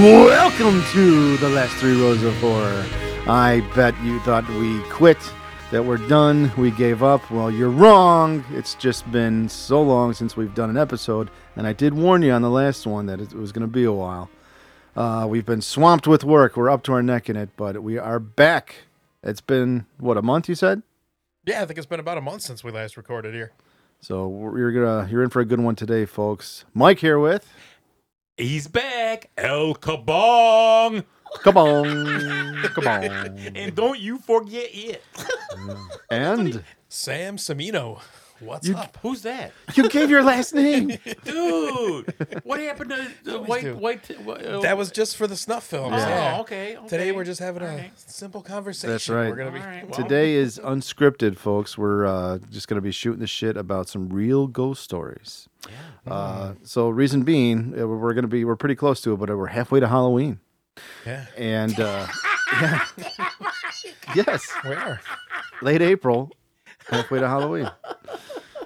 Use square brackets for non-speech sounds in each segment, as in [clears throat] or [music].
Welcome to the last three rows of horror. I bet you thought we quit, that we're done, we gave up. Well, you're wrong. It's just been so long since we've done an episode, and I did warn you on the last one that it was going to be a while. Uh, we've been swamped with work. We're up to our neck in it, but we are back. It's been what a month, you said. Yeah, I think it's been about a month since we last recorded here. So we're gonna you're in for a good one today, folks. Mike here with. He's back, El Kabong. Come on, come on, And don't you forget it. and Sam Semino, what's You- up? Who's that? you gave your last name. [laughs] Dude, what happened to the white, do. white, uh, That was just for the snuff films. Oh, okay, okay. Today we're just having a Alright. simple conversation. That's right. We're gonna be All right, well, Today is unscripted, folks. We're uh, just gonna be shooting the shit about some real ghost stories. Uh, so reason being, uh, we're gonna be we're pretty close to it, but we're halfway to Halloween, yeah. and uh, yeah, [laughs] [laughs] yes, We are. late April, halfway to Halloween.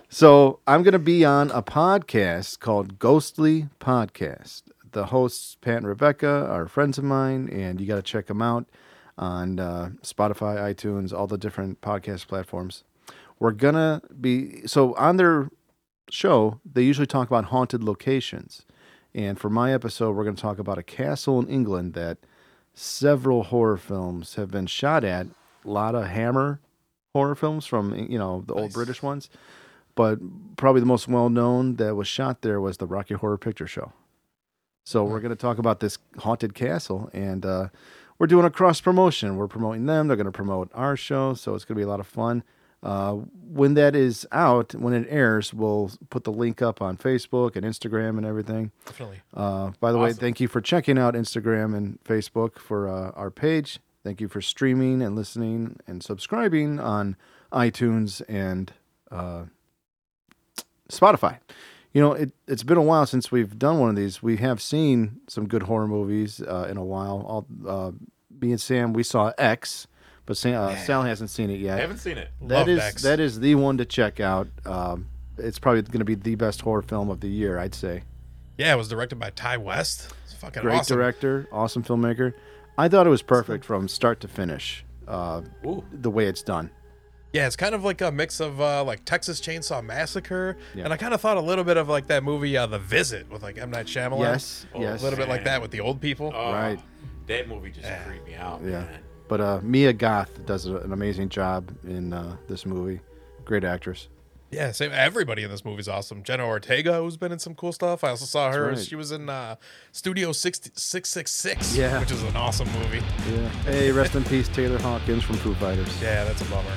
So I'm going to be on a podcast called Ghostly Podcast. The hosts Pat and Rebecca are friends of mine, and you got to check them out on uh, Spotify, iTunes, all the different podcast platforms. We're gonna be so on their show. They usually talk about haunted locations, and for my episode, we're going to talk about a castle in England that several horror films have been shot at. A lot of Hammer horror films from you know the old British ones, but probably the most well known that was shot there was the Rocky Horror Picture Show. So we're going to talk about this haunted castle, and uh, we're doing a cross promotion. We're promoting them; they're going to promote our show, so it's going to be a lot of fun. Uh, when that is out, when it airs, we'll put the link up on Facebook and Instagram and everything. Definitely. Uh, by the way, thank you for checking out Instagram and Facebook for uh, our page. Thank you for streaming and listening and subscribing on iTunes and uh, Spotify. You know, it, it's been a while since we've done one of these. We have seen some good horror movies uh, in a while. All, uh, me and Sam, we saw X, but Sam, uh, Sal hasn't seen it I yet. haven't seen it. That Love is X. that is the one to check out. Um, it's probably going to be the best horror film of the year, I'd say. Yeah, it was directed by Ti West. It's fucking Great awesome. director, awesome filmmaker. I thought it was perfect from start to finish. Uh, the way it's done. Yeah, it's kind of like a mix of uh, like Texas Chainsaw Massacre, Yeah. and I kind of thought a little bit of like that movie uh, The Visit with like M Night Shyamalan. Yes, Oh, yes, a little bit like that with the old people. Oh, Right. That movie just Yeah. creeped me out. Yeah. Man. But uh, Mia Goth does an amazing job in uh, this movie. Great actress. Yeah, same. Everybody in this movie is awesome. Jenna Ortega, who's been in some cool stuff. I also saw her. right. She was in uh, Studio 60, 666, Yeah. which is an awesome movie. Yeah. Hey, rest in peace, Taylor Hawkins from Foo Fighters. Yeah, that's a bummer.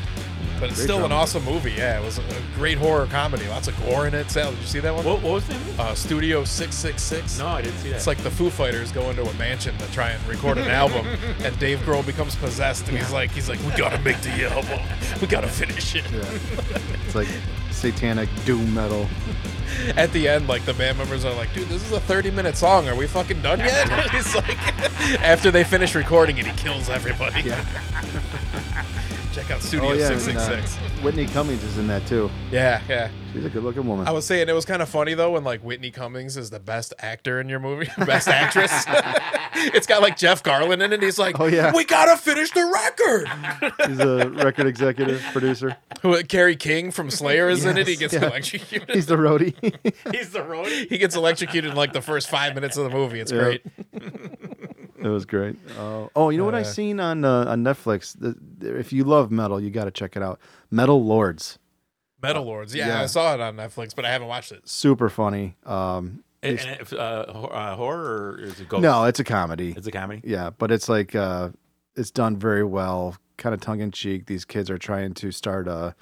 But it's Great still an awesome movie. Yeah, it was a great horror comedy. Lots of gore in it. Sal, did you see that one? What, what was the name? Uh, Studio 666. No, I didn't see that. It's like the Foo Fighters go into a mansion to try and record an album, [laughs] and Dave Grohl becomes possessed, and he's like, he's like, we gotta make the album, we gotta finish it. Yeah. [laughs] it's like satanic doom metal. [laughs] At the end, like the band members are like, dude, this is a 30 minute song. Are we fucking done yet? [laughs] He's like, [laughs] after they finish recording it, he kills everybody. Yeah. Check out Studio Oh yeah. and, uh, 666. Whitney Cummings is in that too. Yeah, yeah. She's a good-looking woman. I was saying it was kind of funny though when like Whitney Cummings is the best actor in your movie, [laughs] best actress. [laughs] it's got like Jeff Garlin in it. He's like, Oh, yeah. we gotta finish the record. [laughs] He's a record executive producer. Who Kerry King from Slayer is in it. He gets yeah. electrocuted. He's the roadie. He's the roadie. he gets electrocuted in like the first five minutes of the movie. It's Yeah. great. It was great. Uh, oh, you know what I seen on uh, on Netflix? The, if you love metal, you got to check it out. Metal Lords, Metal Lords. Yeah, yeah. I saw it on Netflix, but I haven't watched it. super funny. Um, And, and if, uh, hor- uh, horror or is it ghost? no, it's a comedy. It's a comedy? Yeah, but it's like uh, it's done very well, kind of tongue in cheek. These kids are trying to start a,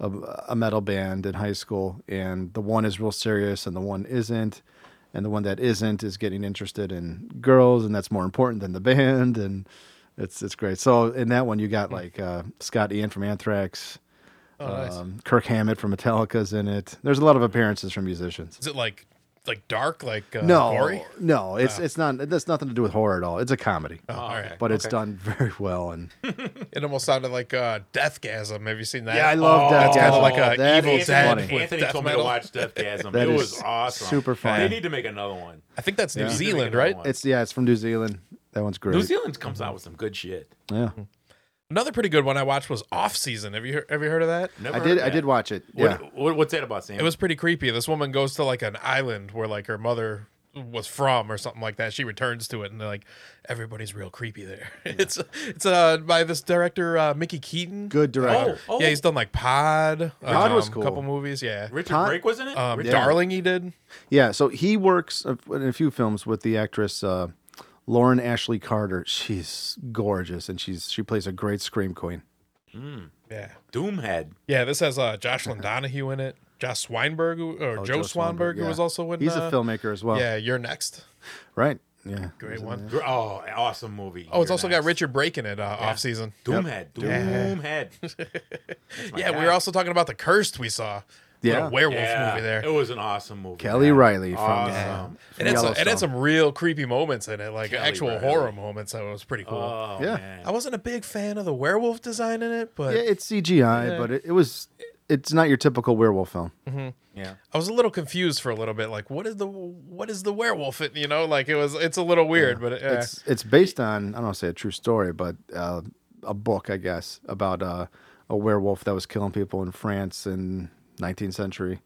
a a metal band in high school, and the one is real serious, and the one isn't, and the one that isn't is getting interested in girls, and that's more important than the band, and it's it's great. So in that one, you got like uh, Scott Ian from Anthrax. Oh, nice. Um, Kirk Hammett from Metallica's in it. There's a lot of appearances from musicians. Is it like like dark, like uh, no, gory? no, it's Oh. it's not. It has nothing to do with horror at all. It's a comedy, Oh, all right. but it's done very well. And [laughs] It almost sounded like uh, Deathgasm. Have you seen that? yeah, I love Oh, that. That's kind of like a that Evil is Dead funny. with Anthony death told me to watch [laughs] Deathgasm. That it is was awesome. super funny. They need to make another one. I think that's New Yeah. Zealand, right? one. It's yeah, it's from New Zealand. That one's great. New Zealand comes out with some good shit. Yeah, Another pretty good one I watched was Off Season. Have you heard, have you heard of that? Never I heard did. of I that. did watch it. Yeah, what, what's that about, Sam? It was pretty creepy. This woman goes to like an island where like her mother was from or something like that. She returns to it and they're like everybody's real creepy there. [laughs] It's it's uh by this director uh, Mickey Keating. good director. Oh, oh. Yeah, he's done like Pod. Pod was um, cool. A couple movies, yeah. Richard Todd- Brake was in it. Um, Richard- Yeah. Darling, he did. Yeah, so he works uh, in a few films with the actress uh, Lauren Ashley Carter. She's gorgeous, and she's she plays a great scream queen. Yeah, Doomhead. yeah. This has uh, Jocelyn Donahue in it. Josh Swinberg or Oh, Joe, Joe Swanberg, Swanberg, who yeah. was also in. He's uh, a filmmaker as well. Yeah, you're next. right. Yeah, Great one. Gr- Oh, awesome movie. Oh, it's You're also got. Richard Brake in it. Uh, Off season. Doomhead. Doomhead. [laughs] That's my Yeah, we were also talking about the Cursed we saw. Yeah. Little werewolf yeah, movie there. It was an awesome movie. Kelly man. Reilly from, awesome. uh, and it's, it had some real creepy moments in it, like Kelly actual Reilly. horror moments. That was pretty cool. Oh, Yeah. man. I wasn't a big fan of the werewolf design in it, but yeah, it's CGI, Yeah. but it, it was. It's not your typical werewolf film. yeah. I was a little confused for a little bit. Like, what is the what is the werewolf? It you know, like it was. It's a little weird, but it, uh, It's it's based on I don't want to say a true story, but uh, a book, I guess, about uh, a werewolf that was killing people in France in 19th century.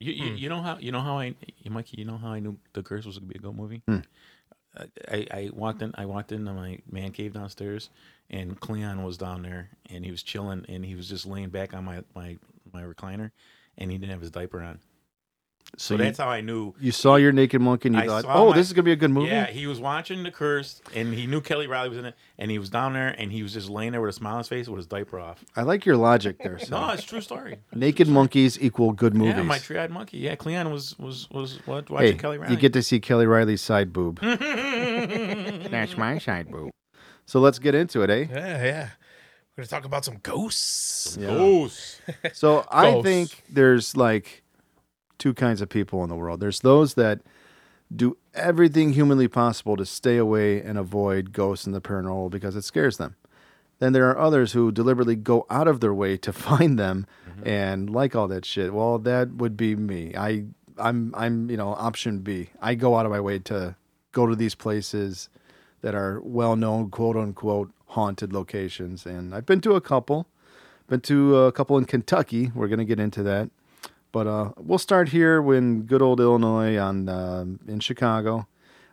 You, you, you know how you know how I you Mikey you know how I knew the curse was gonna be a good movie. Hmm. I, I walked in I walked into my man cave downstairs and Cleon was down there and he was chilling and he was just laying back on my my my recliner and he didn't have his diaper on. So So, you, that's how I knew. you saw your naked monkey and you I thought, "Oh, my- this is gonna be a good movie." Yeah, he was watching The Curse and he knew Kelly Reilly was in it and he was down there and he was just laying there with a smile on his face with his diaper off. I like your logic there. So. No, it's a true story. Naked monkeys equal good movies. Yeah, my triad monkey. Yeah, Cleon was was was what watching hey, Kelly Reilly. you get to see Kelly Reilly's side boob. [laughs] That's my side boob. So let's get into it, eh? yeah, yeah. We're gonna talk about some ghosts. Yeah. Ghosts. So I Ghosts. think there's like two kinds of people in the world. There's those that do everything humanly possible to stay away and avoid ghosts and the paranormal because it scares them. Then there are others who deliberately go out of their way to [laughs] find them mm-hmm. and like all that shit. Well, that would be me. I I'm I'm, you know, option B. I go out of my way to go to these places that are well-known quote unquote haunted locations and I've been to a couple. Been to a couple in Kentucky. We're gonna get into that, but uh, we'll start here when good old Illinois on um in Chicago,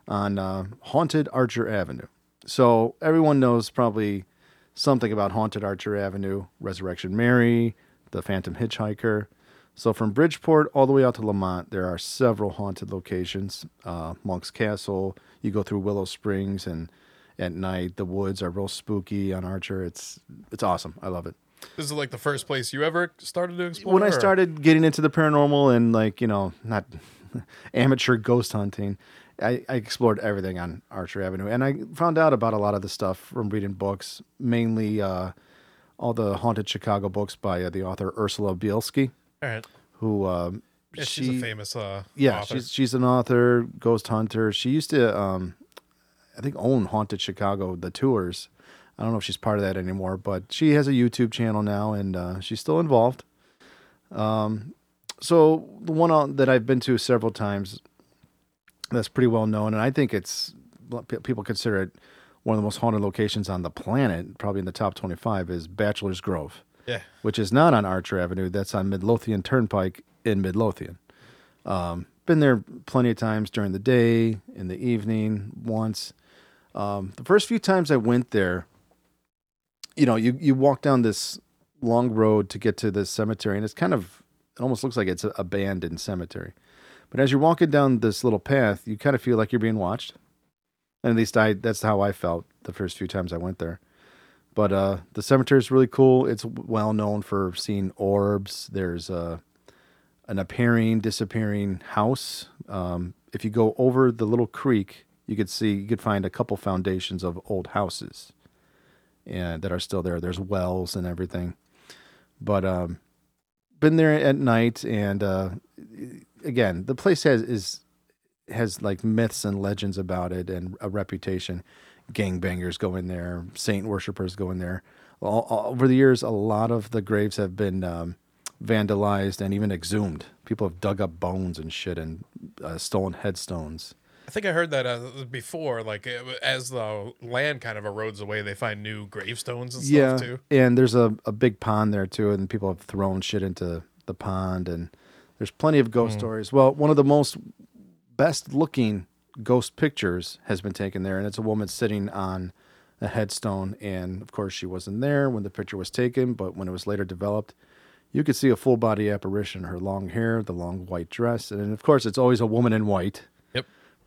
on uh, haunted Archer Avenue. So everyone knows probably something about haunted Archer Avenue, Resurrection Mary, the Phantom Hitchhiker. So from Bridgeport all the way out to Lemont, there are several haunted locations. Uh, Monk's Castle. You go through Willow Springs, and at night the woods are real spooky on Archer. It's it's awesome. I love it This is like the first place you ever started to explore. when I or- started getting into the paranormal and like you know not [laughs] amateur ghost hunting, I, I explored everything on Archer Avenue, and I found out about a lot of the stuff from reading books, mainly uh, all the haunted Chicago books by uh, the author Ursula Bielski, All right. who um, Yeah, she she's a famous uh, yeah author. she's she's an author, ghost hunter. She used to um, I think own Haunted Chicago the tours. I don't know if she's part of that anymore, but she has a YouTube channel now, and uh, she's still involved. Um, so the one that I've been to several times, that's pretty well known, and I think it's people consider it one of the most haunted locations on the planet, probably in the top twenty-five, is Bachelor's Grove yeah. which is not on Archer Avenue. That's on Midlothian Turnpike in Midlothian. Um, been there plenty of times during the day, in the evening, once. Um, the first few times I went there, you know, you, you walk down this long road to get to this cemetery, and it's kind of, it almost looks like it's an abandoned cemetery. But as you're walking down this little path, you kind of feel like you're being watched. And at least I, that's how I felt the first few times I went there. But uh, the cemetery is really cool. It's well known for seeing orbs. There's uh, an appearing, disappearing house. Um, if you go over the little creek, you could see you could find a couple foundations of old houses, and that are still there. There's wells and everything. But um, been there at night, and uh, again, the place has is has like myths and legends about it and a reputation. Gangbangers go in there, saint worshippers go in there. All, all- over the years, a lot of the graves have been um, vandalized and even exhumed. People have dug up bones and shit and uh, stolen headstones. I think I heard that uh, before. Like as the land kind of erodes away, they find new gravestones and stuff yeah, too. and there's a, a big pond there too, and people have thrown shit into the pond, and there's plenty of ghost stories. Well, one of the most best looking ghost pictures has been taken there, and it's a woman sitting on a headstone, and of course she wasn't there when the picture was taken, but when it was later developed. You could see a full body apparition, her long hair, the long white dress, and of course it's always a woman in white.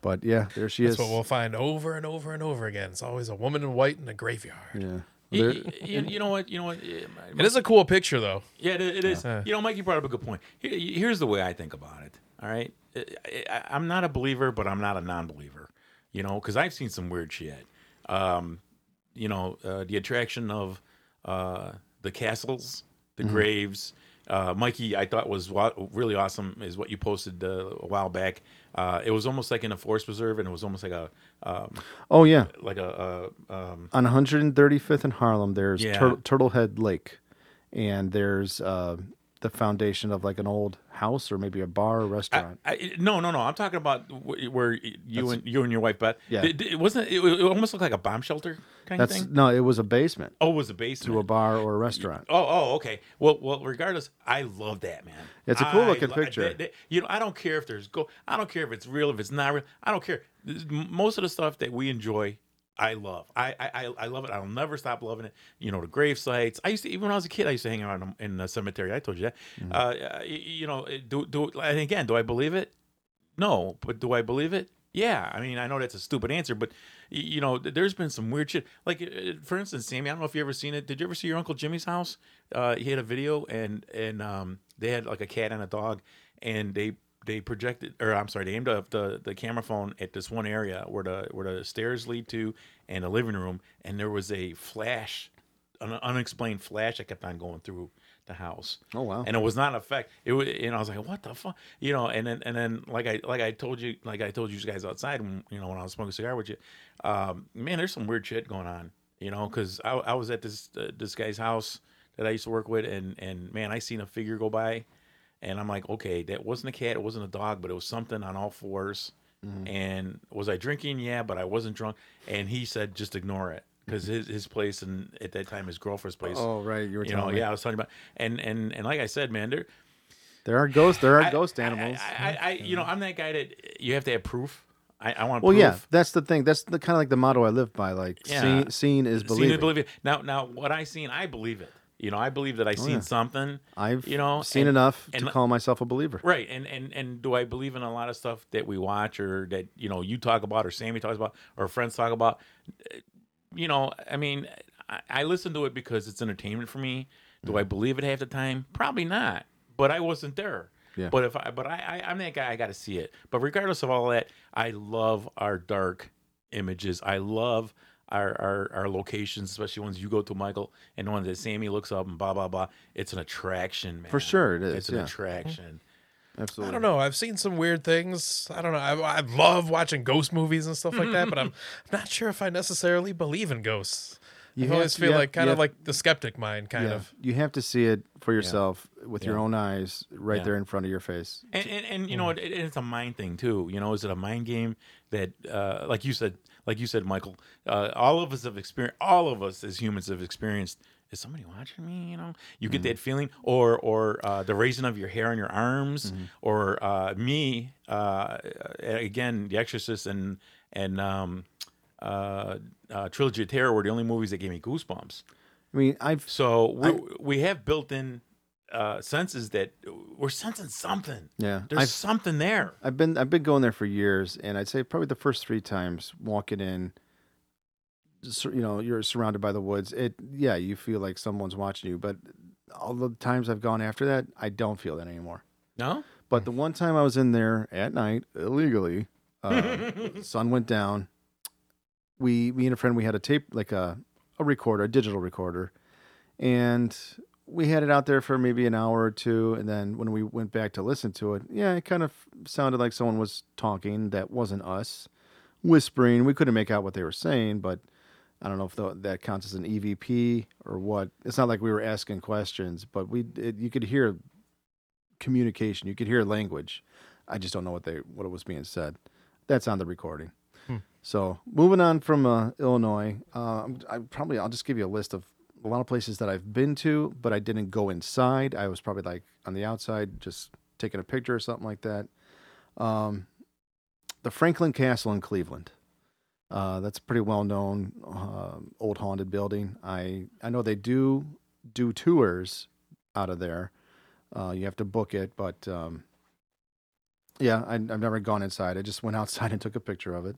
Yep. But yeah, there she That's is. what we'll find over and over and over again. It's always a woman in white in a graveyard. yeah. You, There- you, you know what? You know what? my- It is a cool picture though. Yeah, it, it is. Yeah. You know, Mike, you brought up a good point. Here- Here's the way I think about it. All right, I, I, I'm not a believer, but I'm not a non-believer. You know, because I've seen some weird shit. Um, you know, uh, the attraction of uh, the castles, the graves. Uh, Mikey, I thought was wa- really awesome. Is what you posted uh, a while back. Uh, it was almost like in a forest preserve, and it was almost like a um, oh yeah, like a, a um, on 135th in Harlem, there's Yeah. Tur- Turtlehead Lake, and there's uh, the foundation of like an old house or maybe a bar or restaurant. I, no, no, no. I'm talking about where you and you and your wife bet. Yeah. It, it wasn't. It, it almost looked like a bomb shelter kind That's of thing. no, it was a basement Oh, it was a basement. to a bar or a restaurant. Oh, oh, okay. Well, well. Regardless, I love that man. It's a cool I looking lo- picture. that- that- you know, I don't care if there's go. I don't care if it's real, if it's not real. I don't care. Most of the stuff that we enjoy, I love. I, I, I- love it. I'll never stop loving it. You know, the grave sites. I used to even when I was a kid, I used to hang around in- in the cemetery. I told you that. Mm-hmm. Uh, uh, you know, do do. And again, do I believe it? No, but do I believe it? Yeah, I mean, I know that's a stupid answer, but you know, there's been some weird shit. Like, uh, for instance, Sammy, I don't know if you ever seen it. Did you ever see your uncle Jimmy's house? Uh, he had a video, and and um, they had like a cat and a dog, and they they projected, or I'm sorry, they aimed up the the camera phone at this one area where the where the stairs lead to, and the living room, and there was a flash, an unexplained flash that kept on going through the house Oh wow. and it was not an effect. It was, and I was like, "What the fuck?" You know. And then, and then, like I, like I told you, like I told you guys outside, when you know, when I was smoking a cigar with you, um, man, there's some weird shit going on. You know, because I, I was at this uh, this guy's house that I used to work with, and and man, I seen a figure go by, and I'm like, okay, that wasn't a cat, it wasn't a dog, but it was something on all 4s mm-hmm. And was I drinking? Yeah, but I wasn't drunk. And he said, just ignore it. Mm-hmm. Because his, his place and at that time his girlfriend's place oh right, you were you telling know, me. yeah, I was talking about, and and and like I said, man, there, There are ghosts. There are I- ghost animals. I, I, I, you know, I'm that guy that you have to have proof. I, I want. well, proof. yeah, that's the thing. That's the kind of like the motto I live by. Like, Yeah. seeing, seeing is believing. it, believe it. Now, now, what I seen, I believe it. You know, I believe that I seen Oh, yeah. something. I've you know, seen and- enough and- to call myself a believer. Right, and and and do I believe in a lot of stuff that we watch or that you know you talk about or Sammy talks about or friends talk about? Uh, You know, I mean, I, I listen to it because it's entertainment for me. Do I believe it half the time? Probably not. But I wasn't there. Yeah. But if I, but I, I I'm that guy. I got to see it. But regardless of all that, I love our dark images. I love our, our our locations, especially ones you go to, Michael, and the ones that Sammy looks up and blah blah blah. It's an attraction, man. For sure it is, It's an yeah. attraction. Absolutely. I don't know. I've seen some weird things. I don't know. I, I love watching ghost movies and stuff like that, but I'm [laughs] not sure if I necessarily believe in ghosts. You I always you feel have- like kind you of like the skeptic mind, kind yeah. of. You have to see it for yourself with your own eyes, right Yeah. there in front of your face. And, and, and you know, it, it- it's a mind thing too. You know, is it a mind game that, uh, like you said, like you said, Michael, uh, all of us have experienced, all of us as humans have experienced. Is somebody watching me? You know, you get that feeling, or or uh, the raising of your hair on your arms, or uh, me uh, again, The Exorcist and and um, uh, uh, Trilogy of Terror were the only movies that gave me goosebumps. I mean, I've So we we have built in uh, senses that we're sensing something. yeah, There's I've something there. I've been I've been going there for years, and I'd say probably the first three times walking in, you know, you're surrounded by the woods. It yeah, you feel like someone's watching you, but all the times I've gone after that, I don't feel that anymore. No? But the one time I was in there at night illegally, uh, [laughs] sun went down. We, me and a friend, we had a tape like a a recorder, a digital recorder, and we had it out there for maybe an hour or two, and then when we went back to listen to it, yeah, it kind of sounded like someone was talking that wasn't us, whispering. We couldn't make out what they were saying, but I don't know if tho- that counts as an EVP or what. It's not like we were asking questions, but we it, you could hear communication. You could hear language. I just don't know what they what was being said. That's on the recording. Hmm. So moving on from uh, Illinois, uh, I probably I'll just give you a list of a lot of places that I've been to, but I didn't go inside. I was probably like on the outside, just taking a picture or something like that. Um, the Franklin Castle in Cleveland. Uh, that's a pretty well known uh, old haunted building. I I know they do do tours out of there. Uh, you have to book it, but um, yeah, I, I've never gone inside. I just went [laughs] outside and took a picture of it.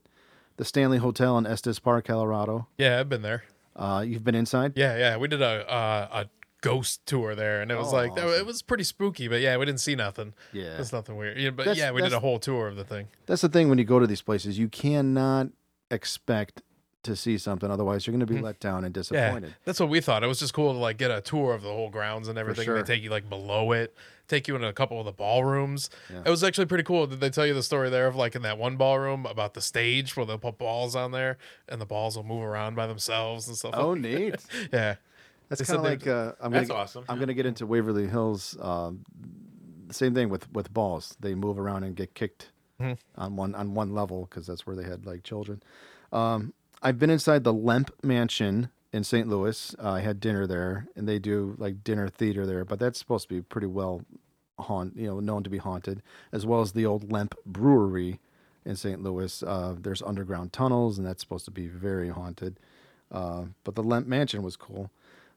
The Stanley Hotel in Estes Park, Colorado. Yeah, I've been there. Uh, you've been inside? Yeah, yeah. We did a uh, a ghost tour there, and it was Oh, like that, awesome. it was pretty spooky. But yeah, we didn't see nothing. Yeah. There's nothing weird. Yeah, but That's- yeah, we did a whole tour of the thing. That's the thing when you go to these places, you cannot expect to see something. Otherwise, you're going to be Mhm. let down and Yeah, disappointed. that's what we thought. It was just cool to like get a tour of the whole grounds and everything. sure. They take you like below it, take you in a couple of the ballrooms. Yeah. It was actually pretty cool. Did they tell you the story there of like in that one ballroom about the stage where they'll put balls on there and the balls will move around by themselves and stuff? Oh, neat. [laughs] yeah. That's kind of like uh, I'm gonna, awesome. I'm going to get into Waverly Hills. Um, same thing with with balls. They move around and get kicked Mhm. on one on one level because that's where they had like children. Um, I've been inside the Lemp Mansion in St. Louis. Uh, I had dinner there, and they do like dinner theater there, but that's supposed to be pretty well haunt, you know, known to be haunted, as well as the old Lemp Brewery in St. Louis. Uh, there's underground tunnels, and that's supposed to be very haunted. Uh, but the Lemp Mansion was cool.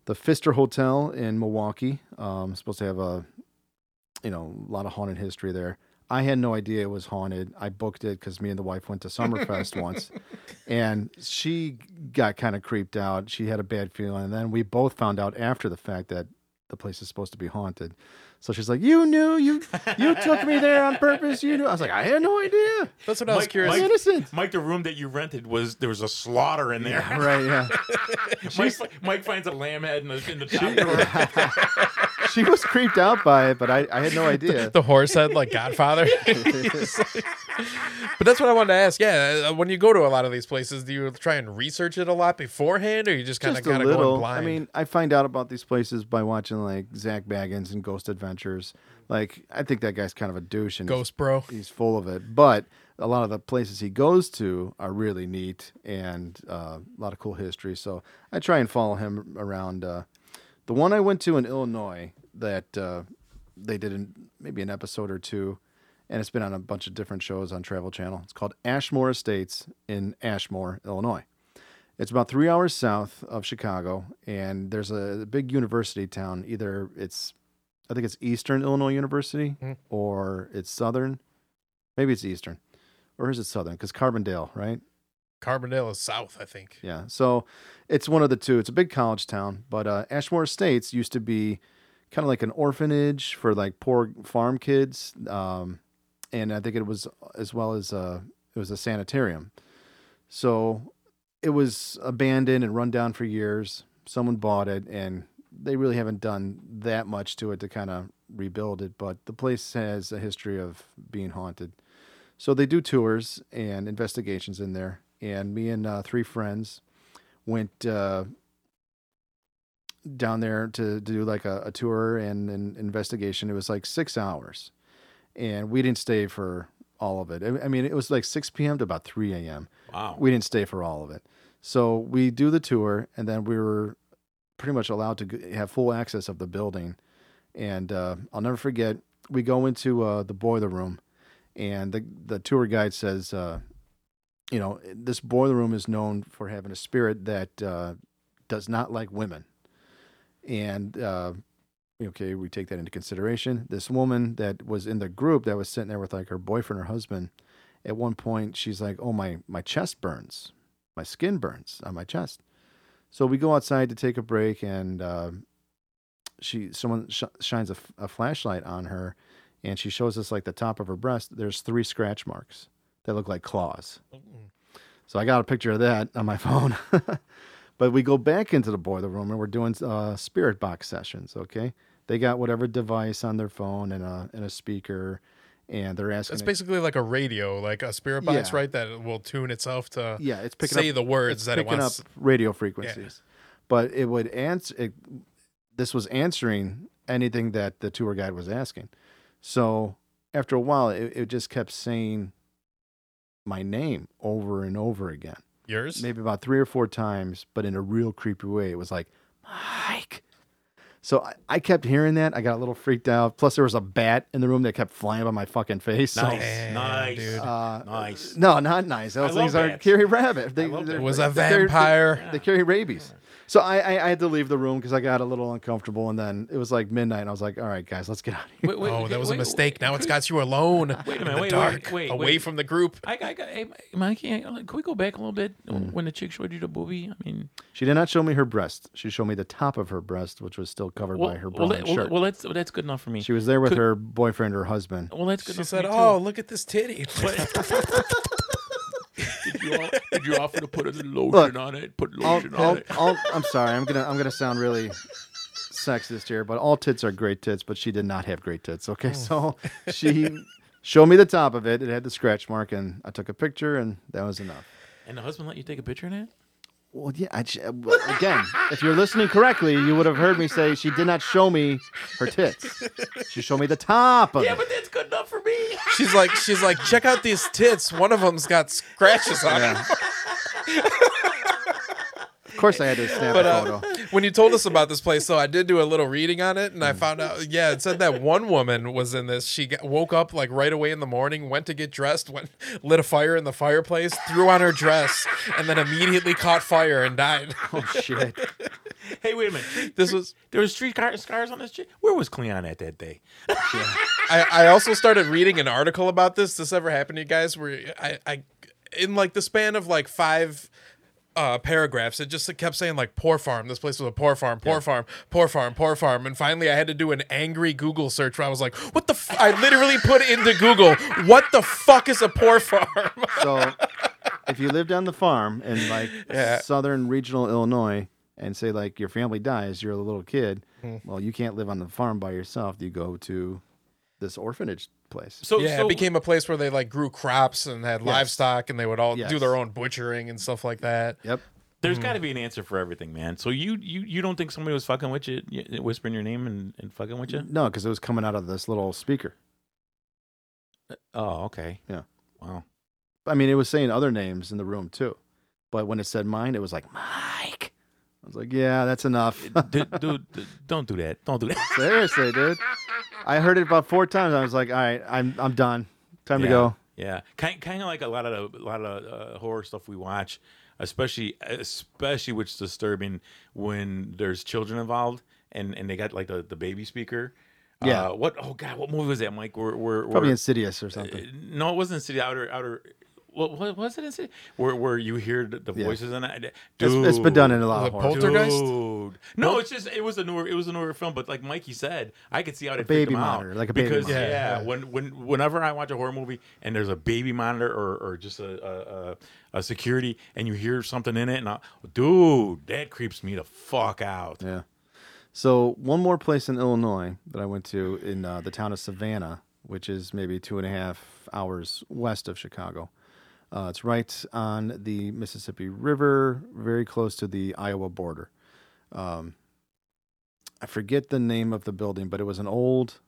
The Pfister Hotel in Milwaukee, um, supposed to have a, you know, a lot of haunted history there. I had no idea it was haunted. I booked it because me and the wife went to Summerfest [laughs] once, and she got kind of creeped out. She had a bad feeling, and then we both found out after the fact that the place is supposed to be haunted. So she's like, "You knew you you took me there on purpose. You knew." I was like, "I had no idea. That's what I was curious. Mike- innocent." Mike, the room that you rented was there was a slaughter in there. right? Yeah. [laughs] Mike, Mike finds a lamb head in the, in the [laughs] top drawer. She was creeped out by it, but I, I had no idea. the horse head like Godfather. [laughs] but that's what I wanted to ask. Yeah, uh, when you go to a lot of these places, do you try and research it a lot beforehand, or you just kind of kind of going little. blind? I mean, I find out about these places by watching like Zak Bagans and Ghost Adventures. Like, I think that guy's kind of a douche and he's- Ghost Bro. he's full of it. But a lot of the places he goes to are really neat and uh, a lot of cool history. So I try and follow him around. Uh, the one I went to in Illinois that uh, they did in maybe an episode or two, and it's been on a bunch of different shows on Travel Channel. It's called Ashmore Estates in Ashmore, Illinois. It's about three hours south of Chicago, and there's a big university town. Either it's, I think it's Eastern Illinois University, Mhm. or it's Southern. Maybe it's Eastern, or is it Southern? Because Carbondale, right? Carbondale is south, I think. Yeah. So it's one of the two. It's a big college town, but uh, Ashmore Estates used to be kind of like an orphanage for like poor farm kids, um, and I think it was as well as uh, it was a sanitarium. So it was abandoned and run down for years. Someone bought it, and they really haven't done that much to it to kind of rebuild it. But the place has a history of being haunted. So they do tours and investigations in there. And me and uh, three friends went uh, down there to, to do like a, a tour and an investigation. It was like six hours, and we didn't stay for all of it. I I mean, it was like 6 p.m. to about 3 a.m. Wow. We didn't stay for all of it. So we do the tour, and then we were pretty much allowed to have full access of the building. And uh, I'll never forget, we go into uh, the boiler room, and the the tour guide says, uh, you know, this boiler room is known for having a spirit that uh, does not like women. And uh, okay, we take that into consideration. This woman that was in the group that was sitting there with like her boyfriend or husband, at one point she's like, "Oh my, my chest burns, my skin burns on my chest." So we go outside to take a break, and uh, she someone sh- shines a, f- a flashlight on her, and she shows us like the top of her breast. There's three scratch marks that look like claws. So I got a picture of that on my [laughs] phone. But we go back into the boiler room and we're doing uh, spirit box sessions. Okay, they got whatever device on their phone and a and a speaker, and they're asking. It's it- basically like a radio, like a spirit box, Yeah. right? That will tune itself to yeah, it's picking say up the words that it picking wants. up radio frequencies. But it would answer. It, this was answering anything that the tour guide was asking. So after a while, it, it just kept saying my name over and over again. Yours? maybe about three or four times, but in a real creepy way. It was like, Mike. So I, I kept hearing that. I got a little freaked out. Plus, there was a bat in the room that kept flying by my fucking face. So, Nice, Damn, nice, dude. uh, nice. no, not nice. Those I things love are bats. carry rabbit. They, love they're- It was they- a they carry- vampire. They, carry rabies. So I, I, I had to leave the room because I got a little uncomfortable, and then it was like midnight, and I was like, "All right, guys, let's get out of here." Wait, wait, oh, okay, that was a wait, mistake. Now it's got you alone Wait a in minute, the wait, dark, wait, wait, away wait. from the group. I, I, I, hey, Mikey, can we go back a little bit Mm. when the chick showed you the booby? I mean, She did not show me her breast. She showed me the top of her breast, which was still covered well, by her well, brown that- well, shirt. well, that's that's good enough for me. she was there with could- her boyfriend or husband. well, that's good She enough said, for me "Oh, too. look at this titty." [laughs] [laughs] did, you, you offer to put a lotion Look, on it? Put lotion on all, it. all, I'm sorry. I'm gonna I'm gonna sound really sexist here, but all tits are great tits. But she did not have great tits. Okay, so oh. [laughs] she showed me the top of it. It had the scratch mark, and I took a picture, and that was enough. And the husband let you take a picture of that? Well, yeah. I, j- well, again, if you're listening correctly, you would have heard me say she did not show me her tits. She showed me the top of Yeah, it. but that's good enough for me. [laughs] she's like, she's like, check out these tits. One of them's got scratches on it. Of course, I had to snap But a uh, photo. When you told us about this place, so I did do a little reading on it, and I mm. found out, yeah, it said that one woman was in this. She got, woke up like right away in the morning, went to get dressed, went lit a fire in the fireplace, threw on her dress, and then immediately caught fire and died. [laughs] Oh shit! Hey, wait a minute. This was. There was street car- scars on this chick. Where was Cleon at that day? I, I also started reading an article about this. This ever happened to you guys? Where I, I in like the span of like five uh, paragraphs, it just kept saying like poor farm. This place was a poor farm, poor farm, poor farm, poor farm. And finally, I had to do an angry Google search where I was like, "What the?" F-? I literally put into Google, "What the fuck is a poor farm?" So, [laughs] if you lived on the farm in like Yeah. southern regional Illinois, and say like your family dies, you're a little kid. Hmm. Well, you can't live on the farm by yourself. You go to this orphanage place. So, yeah, so it became a place where they like grew crops and had livestock, and they would all do their own butchering and stuff like that. Yep. there's hmm. got to be an answer for everything, man. So you you you don't think somebody was fucking with you, whispering your name and, and fucking with you? No, because it was coming out of this little speaker. Uh, oh, okay. Yeah. Wow. I mean, it was saying other names in the room too, but when it said mine, it was like Mike. Was like, yeah, that's enough. dude, dude, [laughs] dude, don't do that. Don't do that. [laughs] Seriously, dude. I heard it about four times. I was like, all right, I'm I'm done. Time to go. Yeah, kind kind of like a lot of a lot of uh, horror stuff we watch, especially especially which is disturbing when there's children involved and and they got like the, the baby speaker. Yeah. Uh, what? Oh God, what movie was that, Mike? Where where, Probably Insidious or something. uh, no, it wasn't Insidious. Outer Outer. What, what was it in Where where you hear the, the Yeah. voices in it? It's- Dude, it's been done in a lot of it horror. Poltergeist? Dude. No, it's just it was a newer it was a newer film, but like Mikey said, I could see how they baby freaked him out. monitor, like a baby because monitor. yeah, Yeah. when when whenever I watch a horror movie and there's a baby monitor or, or just a, a, a a security and you hear something in it, and I, dude, that creeps me the fuck out. Yeah. So one more place in Illinois that I went to in uh, the town of Savanna, which is maybe two and a half hours west of Chicago. Uh, it's right on the Mississippi River, very close to the Iowa border. Um, I forget the name of the building, but it was an old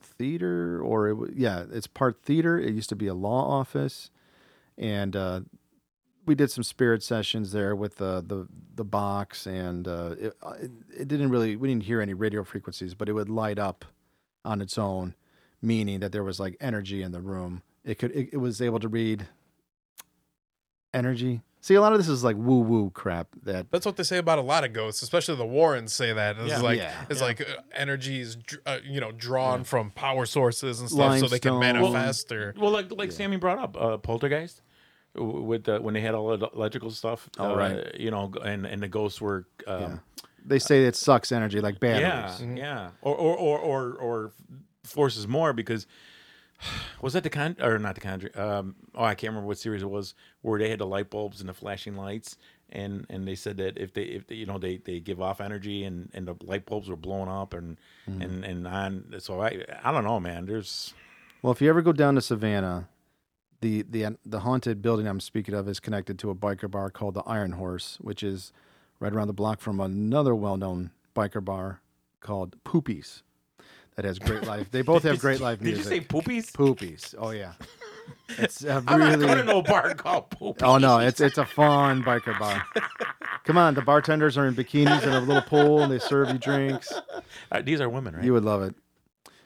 theater, or it was, yeah, it's part theater. It used to be a law office, and uh, we did some spirit sessions there with the the, the box, and uh, uh, it it didn't really we didn't hear any radio frequencies, but it would light up on its own, meaning that there was like energy in the room. It could it, it was able to read energy. See, a lot of this is like woo woo crap that That's what they say about a lot of ghosts, especially the Warrens say that. It's Yeah. like Yeah. it's Yeah. like uh, energy is dr- uh, you know drawn from power sources and stuff, so they can Limestone. manifest or Well, like like Sammy brought up, uh, Poltergeist, with the, when they had all the electrical stuff. Oh, uh, right. You know, and and the ghosts were. Um, yeah. they say it sucks energy like Yeah, batteries. yeah, or or or or, or forces more because [sighs] was that the con or not the conjuring? Um, oh, I can't remember what series it was where they had the light bulbs and the flashing lights, and and they said that if they if they, you know they they give off energy and and the light bulbs were blowing up and Mm-hmm. and and on. So I I don't know, man. There's Well, if you ever go down to Savanna, the the the haunted building I'm speaking of is connected to a biker bar called the Iron Horse, which is right around the block from another well-known biker bar called Poopies. That has great [laughs] life. They both have great live music. Did you say poopies? Poopies? Oh yeah, [laughs] it's a I'm not going to really. no bar called poopies. Oh no, it's it's a fun biker bar. Come on, the bartenders are in bikinis in a little pool and they serve you drinks. [laughs] Uh, these are women, right? You would love it.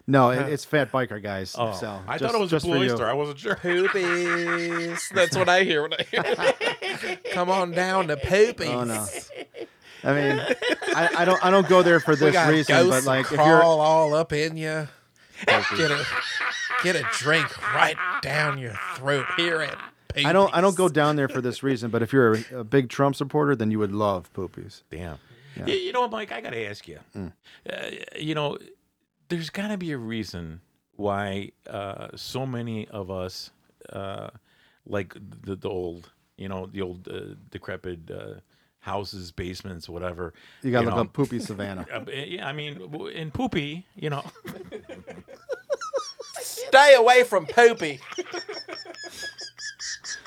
No, it, it's fat biker guys. oh, so I just- thought it was a just for blue you. oyster. I wasn't sure. Poopies. That's what I hear when I hear. Come on down to poopies. Oh no. I mean, I, I don't I don't go there for this reason, but like if you're all up in you. Get a get a drink right down your throat here at. Poopies. I don't I don't go down there for this reason, but if you're a, a big Trump supporter, then you would love poopies. Damn. You, you know, what, Mike, I got to ask you. Mm. Uh, you know, there's got to be a reason why uh, so many of us, uh, like the, the old, you know, the old uh, decrepit uh, houses, basements, whatever. You gotta look know, up poopy Savanna. [laughs] uh, yeah, I mean, in poopy, you know, Stay away from poopy.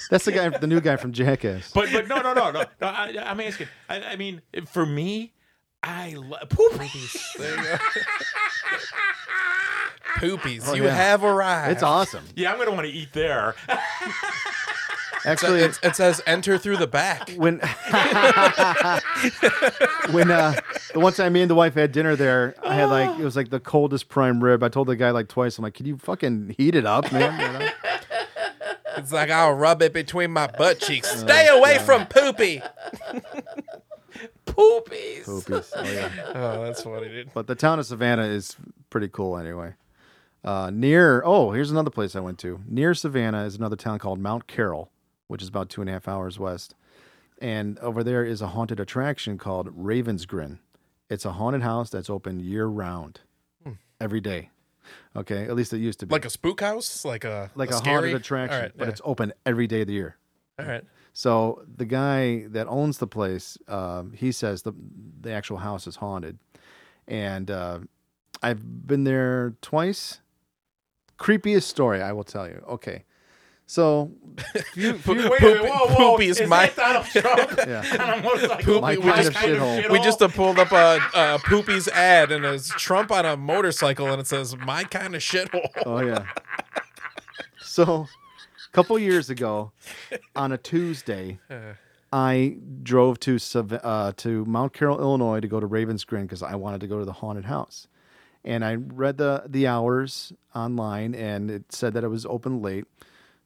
That's the guy, the new guy from Jackass. but but no no no no. no I, I'm asking. I, I mean, for me, I love poopies. There you go. Poopies, Oh, you yeah. have arrived. It's awesome. yeah, I'm gonna want to eat there. [laughs] Actually, It, it says enter through the back. when when uh the one time me and the wife had dinner there, I had like it was like the coldest prime rib. I told the guy like twice. I'm like, "Can you fucking heat it up, man?" You know? It's like I'll rub it between my butt cheeks. Stay away from poopy. Poopies. Poopies. Oh yeah. Oh, that's funny, dude. But the town of Savanna is pretty cool anyway. Uh, near, oh, here's another place I went to. Near Savanna is another town called Mount Carroll, which is about two and a half hours west. And over there is a haunted attraction called Raven's Grin. It's a haunted house that's open year round, every day. Okay, at least it used to be. Like a spook house, like a like a, scary? haunted attraction, right, but yeah. it's open every day of the year. all right. So the guy that owns the place, um, he says the the actual house is haunted, and uh, I've been there twice. Creepiest story I will tell you. Okay, so few, few, [laughs] Wait, Poop- wait, whoa, whoa. Poopy's Is my- that Donald Trump? [laughs] Yeah. [laughs] On a? My What kind of kind shithole. We just uh, pulled up a, a Poopy's ad, and it's Trump on a motorcycle, and it says "My kind of shithole." oh yeah. So, a couple years ago, on a Tuesday, I drove to uh, to Mount Carroll, Illinois, to go to Ravens Grin because I wanted to go to the haunted house. And I read the the hours online, and it said that it was open late.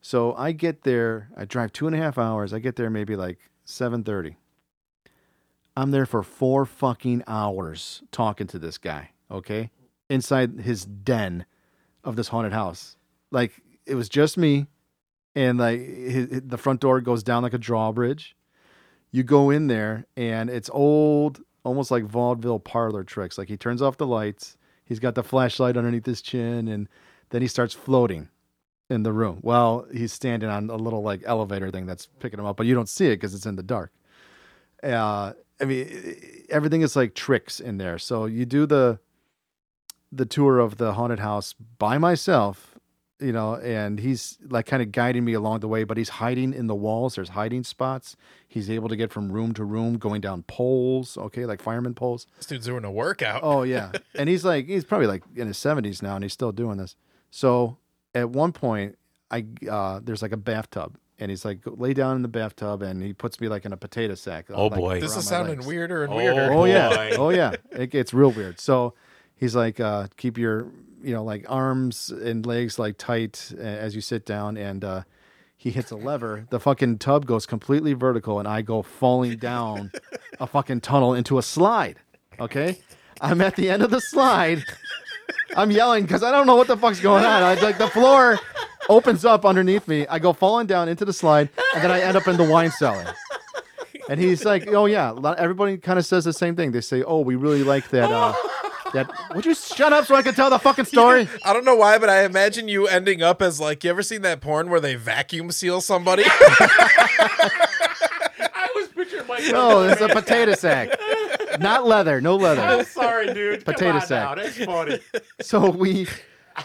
So I get there. I drive two and a half hours. I get there maybe like seven thirty. I'm there for four fucking hours talking to this guy. Okay, inside his den of this haunted house. Like it was just me, and like his, the front door goes down like a drawbridge. You go in there, and it's old, almost like vaudeville parlor tricks. Like he turns off the lights. He's got the flashlight underneath his chin, and then he starts floating in the room. Well, he's standing on a little like elevator thing that's picking him up, but you don't see it because it's in the dark. Uh, I mean, everything is like tricks in there. So you do the the tour of the haunted house by myself, you know, and he's like kind of guiding me along the way, but he's hiding in the walls. There's hiding spots. He's able to get from room to room, going down poles, okay, like fireman poles. This dude's doing a workout. Oh yeah, and he's like he's probably like in his seventies now, and he's still doing this. So at one point, I uh, there's like a bathtub, and he's like lay down in the bathtub, and he puts me like in a potato sack. Oh, like, boy. this is sounding legs. weirder and Oh, weirder. Oh yeah, boy. [laughs] oh yeah, it gets real weird. So he's like, uh, keep your you know like arms and legs like tight uh, as you sit down, and uh, he hits a lever. The fucking tub goes completely vertical, and I go falling down a fucking tunnel into a slide. Okay, I'm at the end of the slide. I'm yelling because I don't know what the fuck's going on. I like the floor opens up underneath me. I go falling down into the slide, and then I end up in the wine cellar. And he's like, "Oh yeah." Everybody kind of says the same thing. They say, "Oh, we really like that." Uh, that [laughs] would you shut up so I can tell the fucking story? [laughs] I don't know why, but I imagine you ending up as like you ever seen that porn where they vacuum seal somebody? [laughs] I was picturing Mike No, it's a potato sack. Not leather, no leather. I'm sorry, dude. Potato sack. That's funny. [laughs] So we,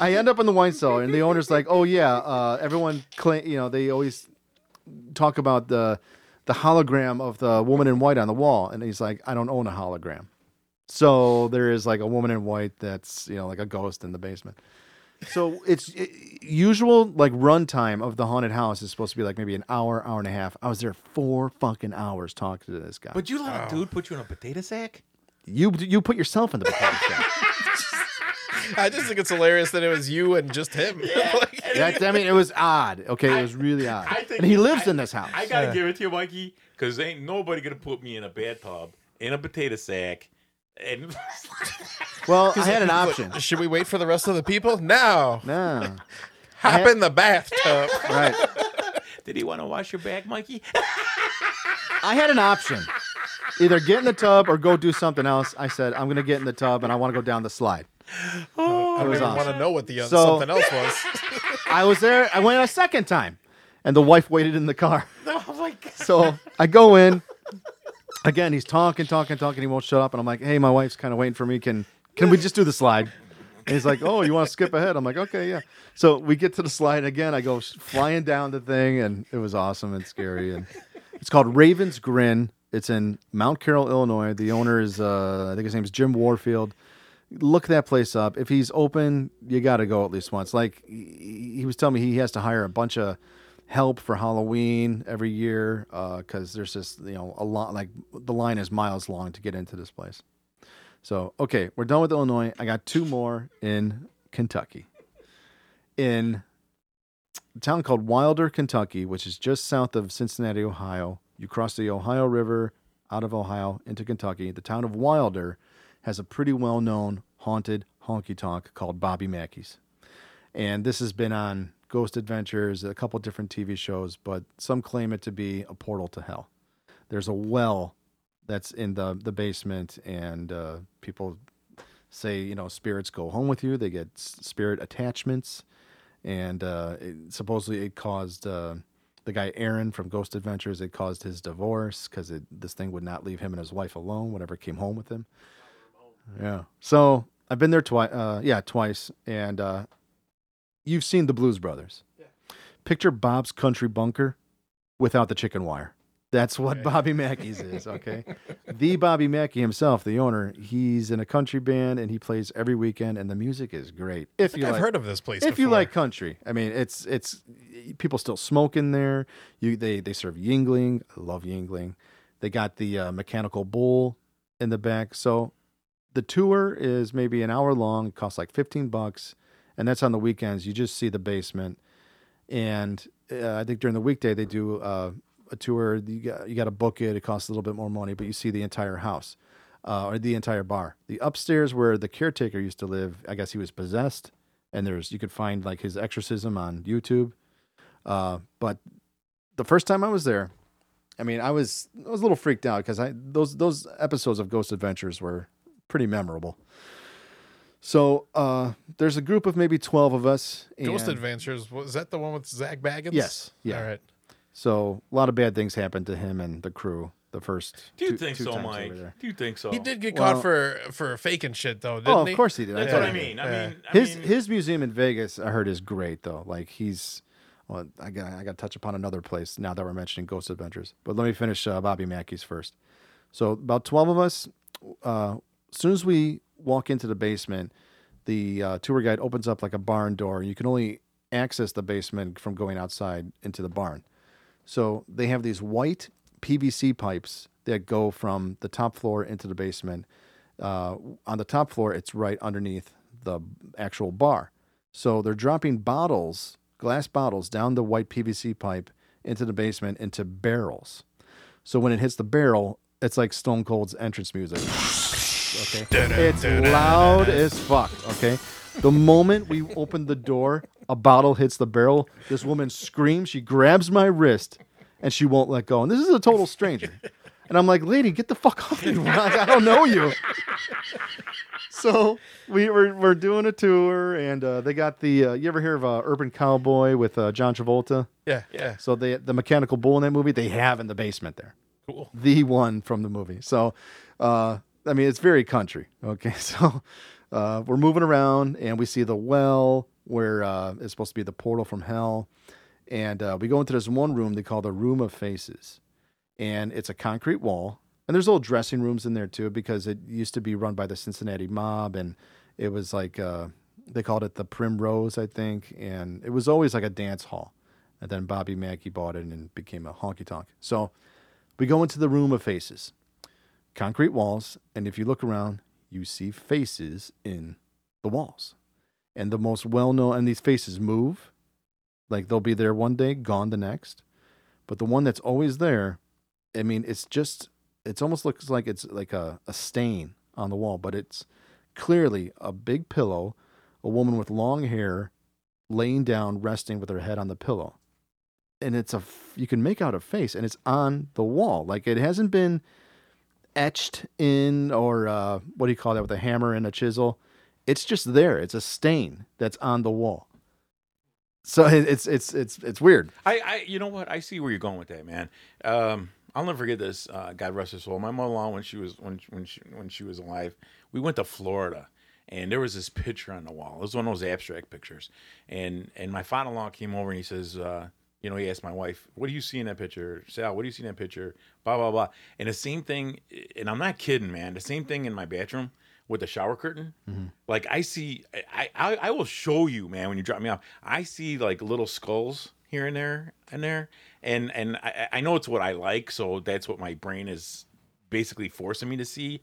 I end up in the wine cellar, and the owner's like, "Oh yeah, uh, everyone, claim, you know, they always talk about the the hologram of the woman in white on the wall," and he's like, "I don't own a hologram." So there is like a woman in white that's you know like a ghost in the basement. So it's it, usual like runtime of the haunted house is supposed to be like maybe an hour, hour and a half. I was there four fucking hours talking to this guy. But you let a dude put you in a potato sack? you you put yourself in the potato sack. [laughs] I just think it's hilarious that it was you and just him. [laughs] Like, That, I mean, it was odd. Okay, it was really odd. I think and he lives I- in this house. I gotta give it to you, Mikey, because ain't nobody gonna put me in a bathtub, in a potato sack, and [laughs] well, I had an option. Should we wait for the rest of the people? No. No, [laughs] Hop had- in the bathtub. right. [laughs] did he want to wash your back, Mikey? I had an option. Either get in the tub or go do something else. I said, I'm going to get in the tub and I want to go down the slide. I don't was even awesome. want to know what the uh, So- something else was. I was there. I went a second time, and the wife waited in the car. oh my god! So I go in. Again, he's talking, talking, talking. He won't shut up. And I'm like, hey, my wife's kind of waiting for me. Can can we just do the slide? And he's like, oh, you want to skip ahead? I'm like, okay, yeah. So we get to the slide again. I go flying down the thing, and it was awesome and scary. And it's called Raven's Grin. It's in Mount Carroll, Illinois. The owner is, uh, I think his name is Jim Warfield. Look that place up. If he's open, you got to go at least once. Like he he was telling me, he has to hire a bunch of help for Halloween every year uh, because there's just you know a lot like the line is miles long to get into this place. So okay, we're done with Illinois. I got two more in Kentucky. In a town called Wilder, Kentucky, which is just south of Cincinnati, Ohio. You cross the Ohio River out of Ohio into Kentucky. The town of Wilder has a pretty well-known haunted honky tonk called Bobby Mackey's and this has been on Ghost Adventures, a couple different TV shows, but some claim it to be a portal to hell. There's a well that's in the the basement, and uh, people say you know spirits go home with you. They get spirit attachments, and uh, it, supposedly it caused. Uh, the guy Aaron from Ghost Adventures, it caused his divorce because this thing would not leave him and his wife alone whenever it came home with him. Yeah. So I've been there twice. Uh, yeah, twice, and uh, you've seen the Blues Brothers. Picture Bob's Country Bunker without the chicken wire. That's what Bobby Mackey's is, okay? the Bobby Mackey himself, the owner, he's in a country band and he plays every weekend and the music is great. If you I've like, heard of this place. if you like country, I mean, it's it's people still smoke in there. You they they serve Yuengling. I love Yuengling. They got the uh, mechanical bull in the back. So the tour is maybe an hour long. It costs like fifteen bucks, and that's on the weekends. You just see the basement, and uh, I think during the weekday they do uh, a tour. You got you got to book it. It costs a little bit more money, but you see the entire house. Uh, or the entire bar. The upstairs where the caretaker used to live, I guess he was possessed and there's you could find like his exorcism on YouTube. Uh, but the first time I was there, I mean, I was I was a little freaked out because I those those episodes of Ghost Adventures were pretty memorable. So uh, there's a group of maybe twelve of us. Ghost Adventures was that the one with Zak Bagans? Yes. Yeah. All right. So a lot of bad things happened to him and the crew the first. Do you two- think two so, times Mike? over there. Do you think so? He did get Well- caught for for faking shit though, didn't Oh, he? of course he did. That's I what I told you. mean. I Yeah. mean, I his mean, his museum in Vegas, I heard, is great though. Like he's, well, I got I got to touch upon another place now that we're mentioning Ghost Adventures. But let me finish uh, Bobby Mackey's first. So about twelve of us. Uh, as soon as we walk into the basement, the uh, tour guide opens up like a barn door. You can only access the basement from going outside into the barn. So they have these white PVC pipes that go from the top floor into the basement. Uh, on the top floor, it's right underneath the actual bar. So they're dropping bottles, glass bottles, down the white PVC pipe into the basement into barrels. So when it hits the barrel, it's like Stone Cold's entrance music. Okay. It's loud as fuck. Okay. The moment we open the door, a bottle hits the barrel. This woman screams. She grabs my wrist and she won't let go. And this is a total stranger. And I'm like, lady, get the fuck off me. Like, I don't know you. So we were we're doing a tour, and uh, they got the. Uh, you ever hear of uh, Urban Cowboy with uh, John Travolta? Yeah, yeah. So they the mechanical bull in that movie they have in the basement there. Cool. the one from the movie. So, uh, I mean, it's very country. [laughs] Okay, so uh, we're moving around and we see the well where uh, it's supposed to be the portal from hell, and uh, we go into this one room they call the Room of Faces, and it's a concrete wall, and there's little dressing rooms in there too because it used to be run by the Cincinnati mob, and it was like uh, they called it the Primrose, I think, and it was always like a dance hall. And then Bobby Mackey bought it and became a honky tonk. So we go into the room of faces, concrete walls, and if you look around, you see faces in the walls. And the most well known, and these faces move, like they'll be there one day, gone the next. But the one that's always there, I mean, it's just, it almost looks like it's like a, a stain on the wall, but it's clearly a big pillow, a woman with long hair laying down, resting with her head on the pillow and it's a, you can make out a face and it's on the wall like it hasn't been etched in or uh, what do you call that with a hammer and a chisel it's just there it's a stain that's on the wall so it's it's it's it's weird I, I, you know what? I see where you're going with that, man. Um, I'll never forget this. Uh, God rest her soul. My mother-in-law, when she was when when she when she was alive, we went to Florida, and there was this picture on the wall. It was one of those abstract pictures, and and my father-in-law came over and he says, uh, you know, he asked my wife, "What do you see in that picture?" Sal, what do you see in that picture? Blah blah blah. And the same thing, and I'm not kidding, man. The same thing in my bathroom with the shower curtain. Like I see, I, I I will show you, man. When you drop me off, I see like little skulls here and there and there, and and I, I know it's what I like, so that's what my brain is basically forcing me to see.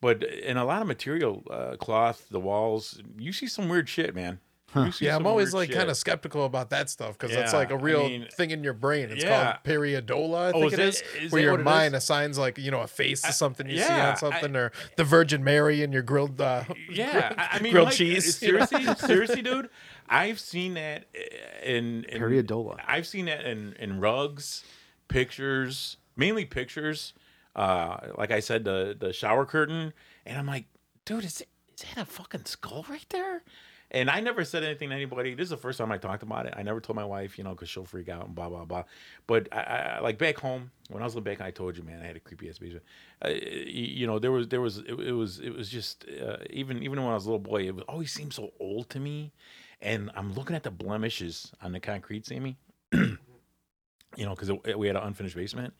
But in a lot of material, uh, cloth, the walls, you see some weird shit, man. You see Yeah, I'm always like kind of skeptical about that stuff because it's Yeah, like a real mean- thing in your brain. It's Yeah. called pareidolia, I Oh, think is it that- is, is where that your mind assigns like you know a face to something you see on something, I- or the Virgin Mary in your grilled. Uh, [laughs] Yeah, I I mean, grilled Mike, cheese. Seriously, [laughs] seriously, dude, I've seen that in, in Pareidolia. I've seen that in in rugs, pictures, mainly pictures. Uh, like I said, the the shower curtain, and I'm like, dude, is it, is that a fucking skull right there? And I never said anything to anybody. This is the first time I talked about it. I never told my wife, you know, because she'll freak out and blah blah blah. But I, I like back home when I was living back, I told you, man, I had a creepy ass basement. Uh, you know, there was there was it, it was it was just uh, even even when I was a little boy, it was, always seemed so old to me. And I'm looking at the blemishes on the concrete, Sammy. [clears throat] you know, because we had an unfinished basement,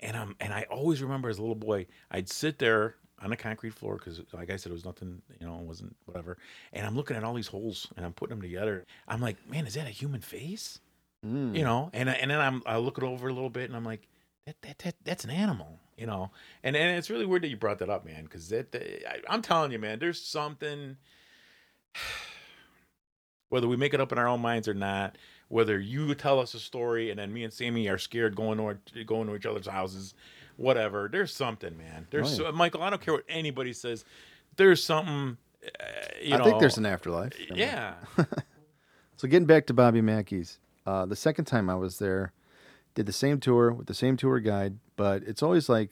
and um, and I always remember as a little boy, I'd sit there on a concrete floor because, like I said, it was nothing, you know, it wasn't whatever. And I'm looking at all these holes and I'm putting them together. I'm like, man, is that a human face? Mm. You know, and and then I'm I look it over a little bit and I'm like, that that, that that's an animal, you know. And and it's really weird that you brought that up, man, because that, that I, I'm telling you, man, there's something. [sighs] Whether we make it up in our own minds or not, whether you tell us a story and then me and Sammy are scared going to going to each other's houses, whatever. There's something, man. There's Oh, yeah. so, Michael. I don't care what anybody says. There's something. Uh, you i know, think there's an afterlife yeah. [laughs] So getting back to Bobby Mackey's, uh, the second time I was there, did the same tour with the same tour guide, but it's always like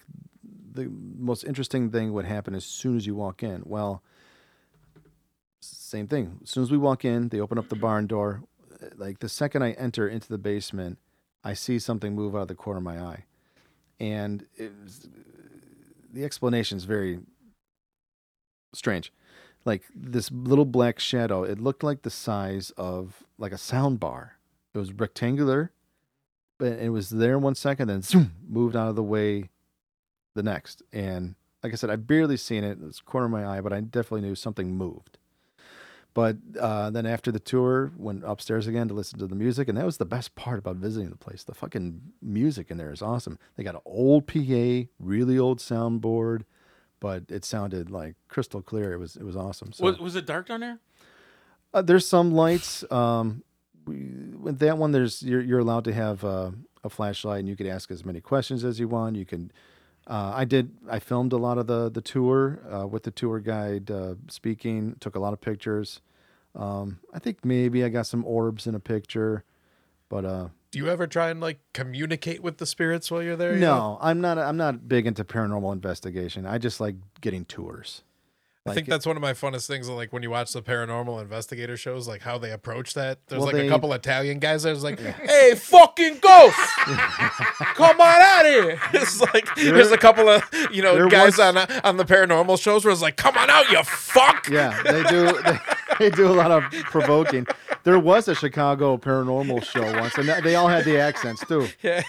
the most interesting thing would happen as soon as you walk in. Well, same thing. As soon as we walk in, they open up the barn door. Like the second I enter into the basement, I see something move out of the corner of my eye, and was, the explanation is very strange like this little black shadow. It looked like the size of like a sound bar. It was rectangular, but it was there one second, then zoom, moved out of the way the next. And like I said, I barely seen it. It was corner of my eye, but I definitely knew something moved. But uh, then after the tour, went upstairs again to listen to the music, and that was the best part about visiting the place. The fucking music in there is awesome. They got an old PA, really old soundboard, but it sounded like crystal clear. It was it was awesome. So Was, was it dark down there? uh, there's some lights. Um, we, with that one, there's you're you're allowed to have uh, a flashlight, and you could ask as many questions as you want. You can. Uh, I did. I filmed a lot of the the tour uh, with the tour guide uh, speaking. Took a lot of pictures. Um, I think maybe I got some orbs in a picture, but uh, Do you ever try and like communicate with the spirits while you're there? you know? no, I'm not. I'm not big into paranormal investigation. I just like getting tours. I think that's one of my funnest things. Like when you watch the paranormal investigator shows, like how they approach that. There's Well, like they- a couple Italian guys that was like, "Hey, fucking ghost, [laughs] come on out here!" [laughs] It's like there's a couple of you know guys was- on on the paranormal shows where it's like, "Come on out, you fuck." Yeah, they do. They, [laughs] [laughs] they do a lot of provoking. There was a Chicago paranormal show once, and they all had the accents too. [laughs] Yeah,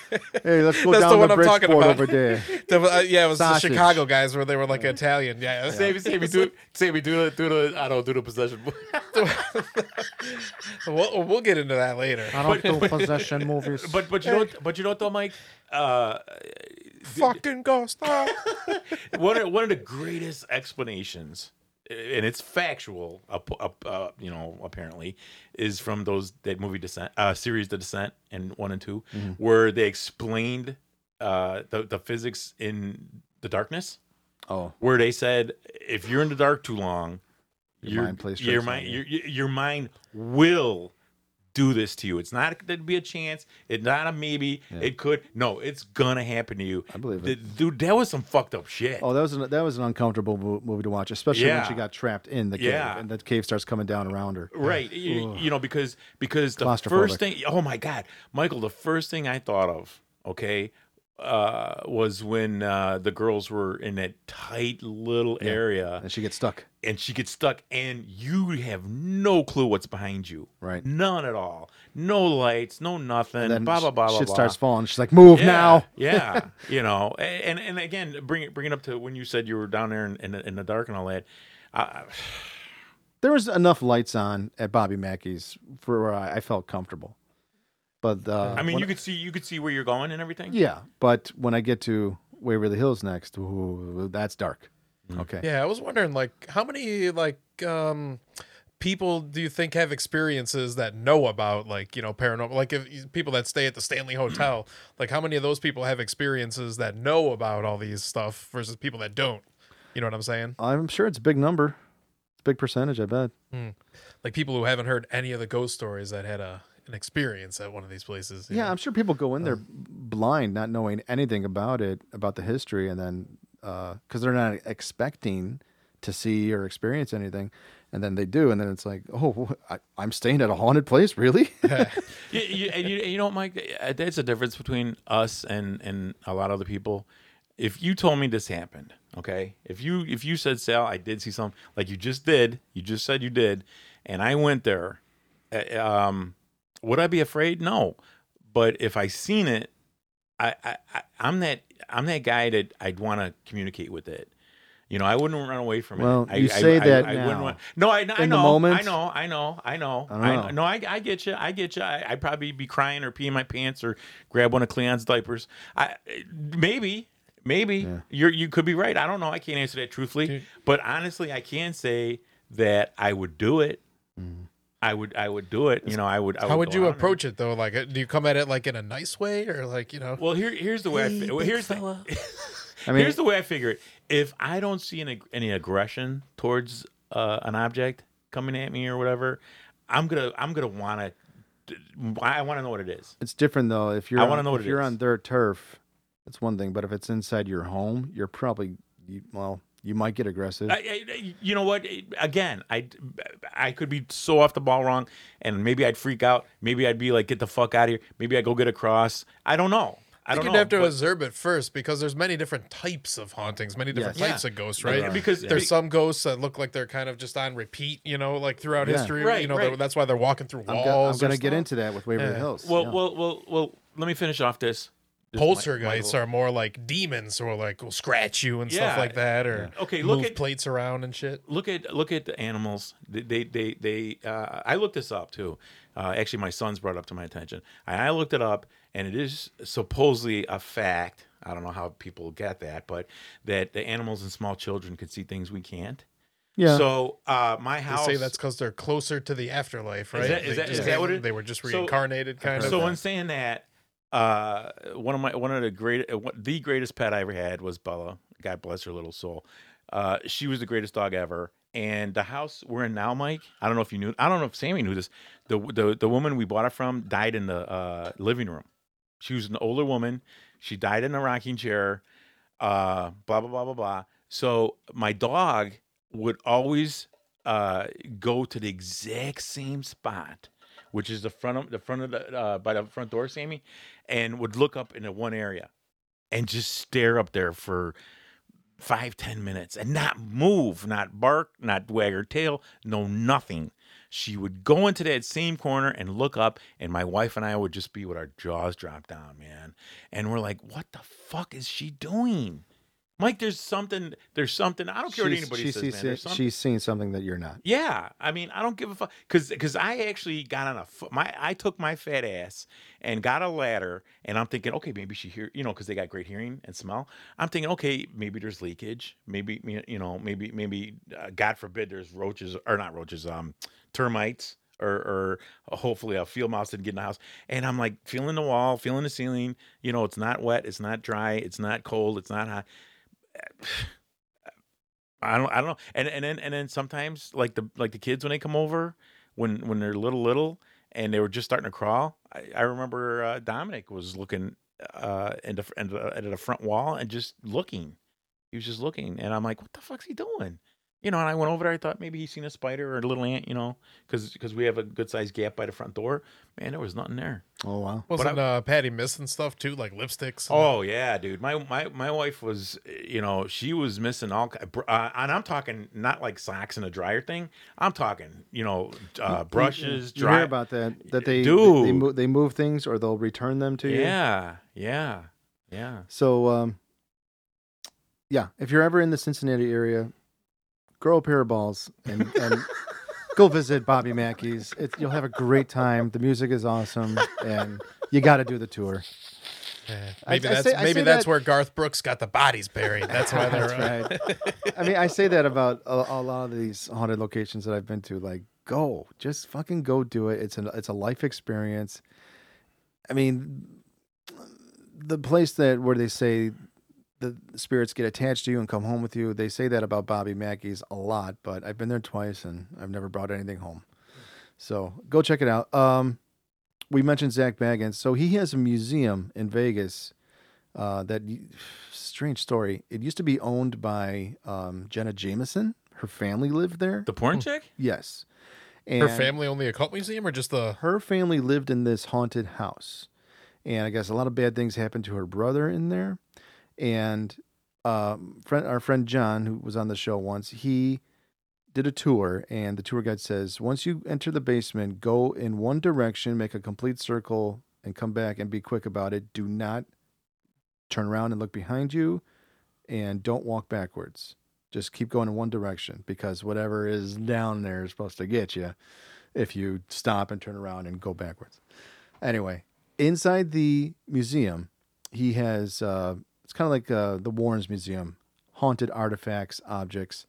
Hey, let's go That's the down one the I'm talking Bridgeport about. over there. [laughs] The- uh, yeah, it was Sausage. the Chicago guys where they were like Italian. Yeah, Save, save me, do, save me, do, do the, I don't do the possession. we'll, we'll get into that later. I don't do possession movies. but but you know what- but you know what though, Mike. Uh, Fucking ghost. one of, one of the greatest explanations, and it's factual. Uh, uh, uh, you know, apparently, is from those that movie Descent, uh, series The Descent, and one and 2 where they explained uh, the the physics in the darkness. oh, where they said if you're in the dark too long, Your mind plays your mind you. your, your mind will do this to you. It's not going to be a chance. It's not a maybe. It could. No, it's gonna happen to you. I believe The- it. dude. That was some fucked up shit. oh, that was an, that was an uncomfortable mo- movie to watch, especially when she got trapped in the cave Yeah. and the cave starts coming down around her. Right, you, you know because because the first thing. Oh my god, Michael, the first thing I thought of, okay, uh, was when uh, the girls were in that tight little area And she gets stuck. and she gets stuck and you have no clue what's behind you Right. none at all no lights no nothing Then blah blah blah blah shit blah. starts falling. She's like, "Move yeah, now!" [laughs] yeah [laughs] you know and and again bring it bring it up to when you said you were down there in, in, the, in the dark and all that I, There was enough lights on at Bobby Mackey's for where I felt comfortable. But uh, I mean when- you could see you could see where you're going and everything yeah. But when I get to Waverly Hills next, ooh, that's dark. Mm. Okay. Yeah, I was wondering like how many like um people do you think have experiences that know about like, you know, paranormal like if people that stay at the Stanley Hotel, like how many of those people have experiences that know about all these stuff versus people that don't? You know what I'm saying? I'm sure it's a big number. It's a big percentage, I bet. Like people who haven't heard any of the ghost stories that had a an experience at one of these places. Yeah, know? I'm sure people go in there Um, blind, not knowing anything about it, about the history, and then because they're not expecting to see or experience anything, and then they do, and then it's like, oh, I, I'm staying at a haunted place, really? [laughs] [laughs] you, you, and you, you know, Mike, uh, that's the difference between us and and a lot of other people. If you told me this happened, okay, if you if you said, Sal, I did see something like you just did, you just said you did, and I went there, uh, um, would I be afraid? No, but if I seen it, I, I, I I'm that I'm that guy that I'd want to communicate with it. You know, I wouldn't run away from Well, it. I, you I- say I- that I wouldn't now. want- no, I, I In the know, moment? I know, I know, I know. I don't I know. no, I, I get you. I get you. I, I'd probably be crying or peeing my pants or grab one of Cleon's diapers. I maybe, maybe you're you could be right. I don't know. I can't answer that truthfully, but honestly, I can say that I would do it. Mm. I would, I would do it. You know, I would. I How would go you approach it though? Like, uh, do you come at it like in a nice way, or like you know? Well, here, here's the way. I fi- well, here's the, [laughs] I mean, here's the way I figure it. If I don't see any, any aggression towards uh, an object coming at me or whatever, I'm gonna I'm gonna want to. I want to know what it is. it's different though. If you're, I on- wanna know what if it you're is. on dirt turf, it's one thing. But if it's inside your home, you're probably, you, well, you might get aggressive. I, I, you know what? Again, I I could be so off the ball wrong, and maybe I'd freak out. Maybe I'd be like, "Get the fuck out of here." Maybe I would go get a cross. I don't know. I, I don't think you'd have to but- observe it first because there's many different types of hauntings, many different Yes. types Yeah. of ghosts, Yeah. right? Because- there's be- some ghosts that look like they're kind of just on repeat, you know, like throughout Yeah. history. Right, you know, right. that's why they're walking through I'm, walls. go- I'm gonna get into that with Waverly Yeah. Hills. well, yeah. well, well, well. Let me finish off this. This Poltergeists are more like demons, or like will scratch you and stuff like that, or Okay, look move at- plates around and shit. look at look at the animals. They they they, they uh, I looked this up too. Uh, actually, my sons brought it up to my attention. And I looked it up, and it is supposedly a fact. I don't know how people get that, but that the animals and small children can see things we can't. yeah. So uh, my They house. say that's because they're closer to the afterlife, right? that- is They that- is that what it- They were just So- reincarnated, kind of. so in saying that, uh, one of my one of the great uh, the greatest pet I ever had was Bella. God bless her little soul. Uh, she was the greatest dog ever. And the house we're in now, Mike. I don't know if you knew. I don't know if Sammy knew this. The the the woman we bought it from died in the uh, living room. She was an older woman. She died in a rocking chair. Uh, blah blah blah blah blah. So my dog would always uh, go to the exact same spot, which is the front of the front of the uh, by the front door, Sammy, and would look up into one area and just stare up there for five ten minutes and not move, not bark, not wag her tail, no nothing. She would go into that same corner and look up, and my wife and I would just be with our jaws dropped down, man. And we're like, "What the fuck is she doing?" Mike, there's something. There's something. I don't care what anybody says, sees man. she's seeing something that you're not. Yeah, I mean, I don't give a fuck because because I actually got on a my I took my fat ass and got a ladder, and I'm thinking, okay, maybe she hear you know because they got great hearing and smell. I'm thinking, okay, maybe there's leakage, maybe you know, maybe maybe uh, God forbid there's roaches or not roaches, um, termites. Or, or hopefully a field mouse didn't get in the house. And I'm like feeling the wall, feeling the ceiling. You know, it's not wet, it's not dry, it's not cold, it's not hot. I don't I don't know. And and then and then sometimes like the like the kids when they come over when when they're little little and they were just starting to crawl. I, I remember uh, Dominic was looking uh into, into at the front wall and just looking. He was just looking and I'm like, what the fuck's he doing? You know, and I went over there. I thought maybe he's seen a spider or a little ant. You know, because we have a good sized gap by the front door. Man, there was nothing there. Oh wow. Wasn't uh, Patty missing stuff too, like lipsticks? and- Oh yeah, dude. My my my wife was, you know, she was missing all, uh, and I'm talking not like socks and a dryer thing. I'm talking, you know, uh, brushes, You dry. hear about that? That they they Dude. move, they move things or they'll return them to you. yeah, yeah, yeah. So, um, yeah, if you're ever in the Cincinnati area, grow a pair of balls and, and go visit Bobby Mackey's. It, you'll have a great time. The music is awesome, and you got to do the tour. Yeah. Maybe I that's say- maybe that's that- where Garth Brooks got the bodies buried. That's why they're [laughs] That's right. I mean, I say that about a, a lot of these haunted locations that I've been to. Like, go, just fucking go do it. It's a it's a life experience. I mean, the place that where they say the spirits get attached to you and come home with you. They say that about Bobby Mackey's a lot, but I've been there twice and I've never brought anything home. So go check it out. Um, we mentioned Zak Bagans, so he has a museum in Vegas. Uh, that strange story. It used to be owned by um, Jenna Jameson. Her family lived there. The porn chick? yes, and her family only a cult museum or just the her family lived in this haunted house and i guess a lot of bad things happened to her brother in there and um, friend, our friend john who was on the show once he did a tour and the tour guide says once you enter the basement go in one direction make a complete circle and come back and be quick about it do not turn around and look behind you and don't walk backwards just keep going in one direction because whatever is down there is supposed to get you if you stop and turn around and go backwards. Anyway, inside the museum, he has uh, it's kind of like uh, the Warrens Museum, haunted artifacts, objects.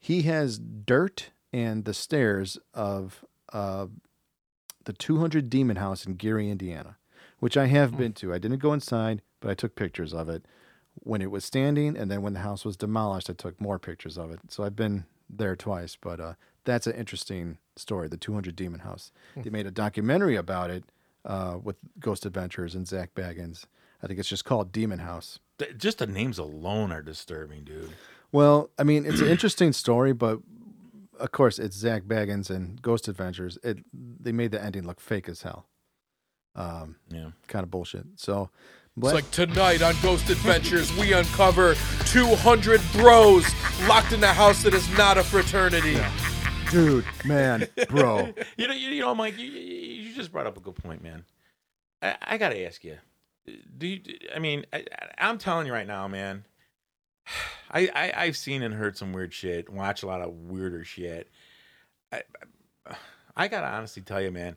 He has dirt and the stairs of uh, the 200 Demon House in Gary, Indiana, which I have been to. I didn't go inside, but I took pictures of it when it was standing, and then when the house was demolished, I took more pictures of it. So I've been there twice, but uh, that's an interesting story. The 200 Demon House. They made a documentary about it uh, with Ghost Adventures and Zak Bagans. I think it's just called Demon House. Just the names alone are disturbing, dude. Well, I mean, it's an interesting story, but of course, it's Zak Bagans and Ghost Adventures. It they made the ending look fake as hell. Um, Yeah. kind of bullshit. So, It's like tonight on Ghost Adventures, we uncover 200 bros locked in a house that is not a fraternity. dude, man, bro. [laughs] You know, you, you know, Mike, you, you you just brought up a good point, man. I, I got to ask you. Do you? I mean, I, I'm telling you right now, man. [sighs] I, I I've seen and heard some weird shit. Watch a lot of weirder shit. I I gotta honestly tell you, man.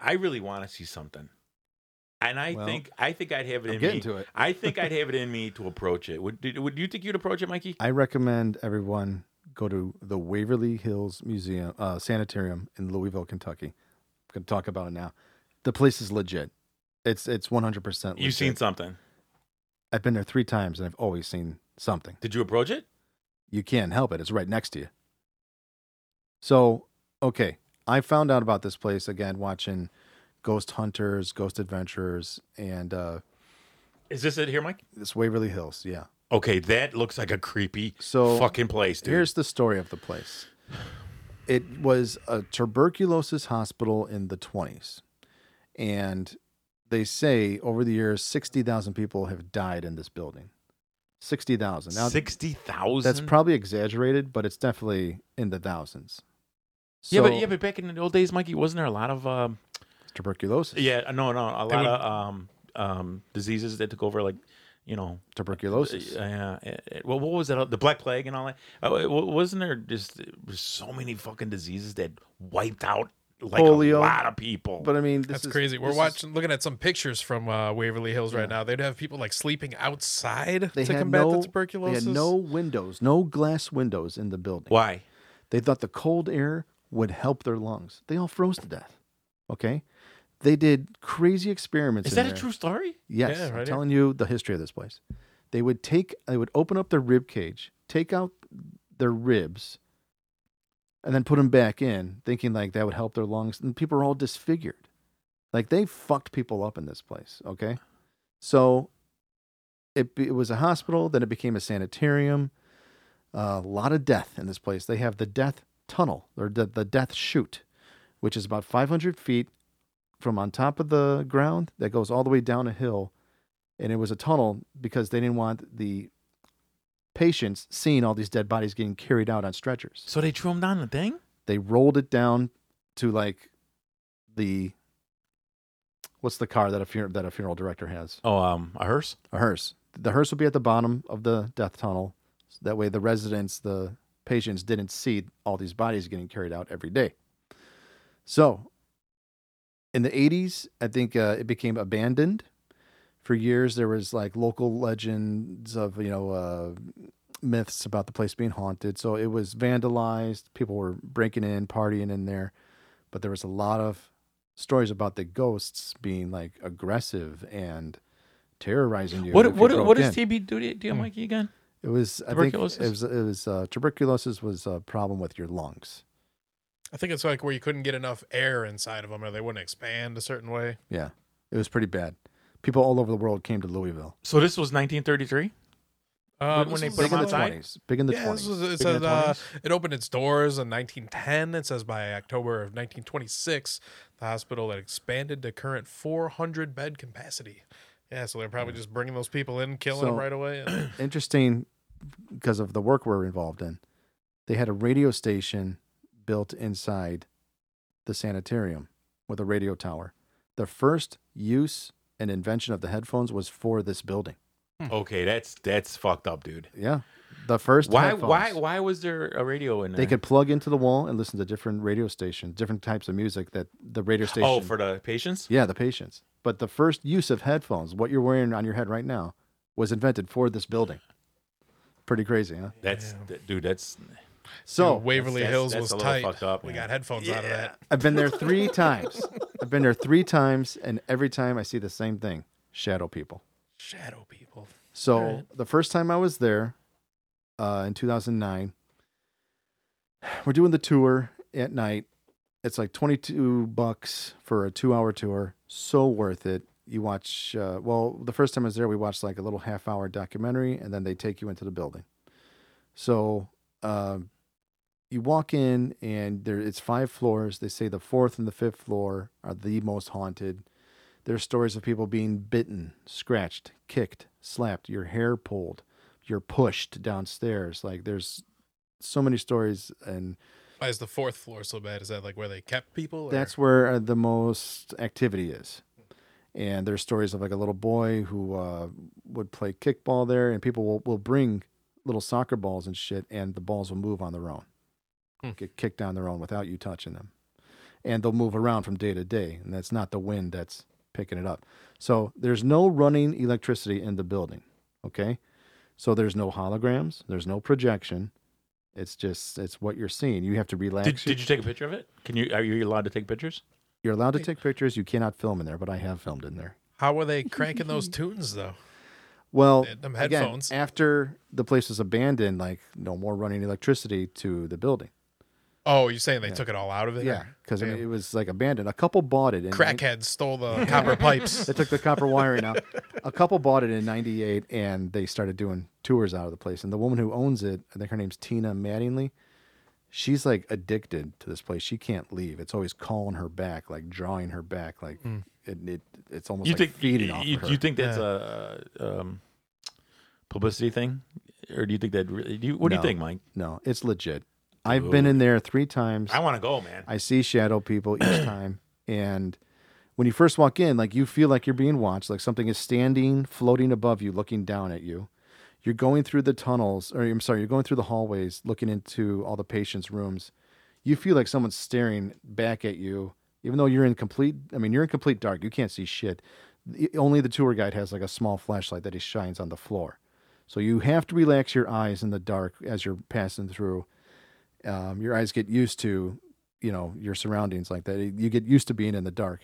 I really want to see something, and I Well, think I think I'd have it I'm in me. to it. I [laughs] think I'd have it in me to approach it. Would Would you think you'd approach it, Mikey? I recommend everyone go to the Waverly Hills Museum uh, Sanitarium in Louisville, Kentucky. I'm to talk about it now. The place is legit. It's it's 100. percent You've seen something. I've been there three times, and I've always seen something. Did you approach it? You can't help it. It's right next to you. So, okay, I found out about this place again watching Ghost Hunters, Ghost Adventurers, and uh, Is this it here, Mike? this Waverly Hills. Yeah, Okay, that looks like a creepy So, fucking place, dude. Here's the story of the place. It was a tuberculosis hospital in the 20s. And they say over the years, 60,000 people have died in this building. 60,000. Now, sixty thousand. that's probably exaggerated, but it's definitely in the thousands. yeah, but yeah, but back in the old days, Mikey, wasn't there a lot of um, tuberculosis. yeah, no, no, a lot would- of um, um, diseases that took over, like you know, Tuberculosis. uh, uh, well, what was that? The Black Plague and all that. Uh, wasn't there just there's so many fucking diseases that wiped out like Polio. a lot of people? But I mean, this That's is- crazy. We're this is- watching, looking at some pictures from uh, Waverly Hills right Yeah. now. They'd have people like sleeping outside They to combat no, the They had no windows, no glass windows in the building. Why? They thought the cold air would help their lungs. They all froze to death. Okay, they did crazy experiments. Is in that a true story? Yes, Yeah, I'm right here. telling you the history of this place. They would take, they would open up their rib cage, take out their ribs, and then put them back in, thinking like that would help their lungs. And people are all disfigured. Like they fucked people up in this place. Okay, so it it was a hospital. Then it became a sanitarium. a lot of death in this place. They have the death tunnel or the the death chute, which is about 500 feet from on top of the ground that goes all the way down a hill and it was a tunnel because they didn't want the patients seeing all these dead bodies getting carried out on stretchers. So they threw them down the thing? They rolled it down to like the what's the car that a funeral that a funeral director has? Oh, um, a hearse. A hearse. The hearse would be at the bottom of the death tunnel. So That way the residents, the patients didn't see all these bodies getting carried out every day. So in the 80s, I think uh, it became abandoned. For years, there was like local legends of, you know, uh, myths about the place being haunted. So it was vandalized. People were breaking in, partying in there. But there was a lot of stories about the ghosts being like aggressive and terrorizing you. What if you what broke what in. does TB do to do, Hmm. Mikey again? It was I think it Tuberculosis? was it was uh, tuberculosis was a problem with your lungs. I think it's like where you couldn't get enough air inside of them, or they wouldn't expand a certain way. Yeah, it was pretty bad. People all over the world came to Louisville. So this was 1933. Uh, When this they put Big in the uh, outside? twenties. Big in the yeah, twenties. this was, it Big in says the uh, it opened its doors in 1910. It says by October of 1926, the hospital had expanded to current 400 bed capacity. Yeah, so they're probably just bringing those people in, killing So- them right away. and- [clears throat] Interesting because of the work we're involved in. They had a radio station built inside the sanitarium with a radio tower. The first use and invention of the headphones was for this building. Hmm. Okay, that's that's fucked up, dude. Yeah, the first. Why headphones. why why was there a radio in there? They could plug into the wall and listen to different radio stations, different types of music that the radio oh, station. Oh, for the patients? yeah, the patients. But the first use of headphones, what you're wearing on your head right now, was invented for this building. Pretty crazy, huh? That's th- dude, that's So Dude, Waverly that's- Hills that's was a tight. fucked up, we got headphones out of that. I've been there three [laughs] times. I've been there three times, and every time I see the same thing: shadow people. Shadow people. So Alright. the first time I was there, uh, in 2009, we're doing the tour at night. It's like 22 bucks for a two-hour tour. So worth it. You watch. Uh, well, the first time I was there, we watched like a little half-hour documentary, and then they take you into the building. So uh, you walk in, and there it's five floors. They say the fourth and the fifth floor are the most haunted. There's stories of people being bitten, scratched, kicked, slapped, your hair pulled, you're pushed downstairs. Like there's so many stories, and Why is the fourth floor so bad? Is that like where they kept people? Or? that's where uh, the most activity is. And there's stories of like a little boy who uh, would play kickball there, and people will, will bring little soccer balls and shit, and the balls will move on their own, Hmm. get kicked down their own without you touching them. And they'll move around from day to day, and that's not the wind that's picking it up. So there's no running electricity in the building. Okay. So there's no holograms, there's no projection. It's just it's what you're seeing. You have to relax. did, did you take a picture of it? Can you are you allowed to take pictures? You're allowed to take pictures. You cannot film in there, but I have filmed in there. How were they cranking those [laughs] tunes though? Well, They had them again, headphones. after the place was abandoned, like no more running electricity to the building. Oh, you're saying they took it all out of it? Yeah, because I mean, it was like abandoned. A couple bought it. In crackheads stole the copper pipes. [laughs] They took the copper wiring out. A couple bought it in '98, and they started doing tours out of the place. And the woman who owns it, I think her name's Tina Mattingly. She's like addicted to this place. She can't leave. It's always calling her back, like drawing her back, like it, it. It's almost You like think feeding off you, her. you think that's a um, publicity thing, or do you think that? Really, do you, what do you think, Mike? no, it's legit. I've been in there three times. I want to go, man. I see shadow people each [clears throat] time, and when you first walk in, like you feel like you're being watched, like something is standing, floating above you, looking down at you. You're going through the tunnels, or I'm sorry, you're going through the hallways, looking into all the patients' rooms. You feel like someone's staring back at you, even though you're in complete. I mean, you're in complete dark. You can't see shit. Only the tour guide has like a small flashlight that he shines on the floor, so you have to relax your eyes in the dark as you're passing through um, your eyes get used to you know your surroundings like that you get used to being in the dark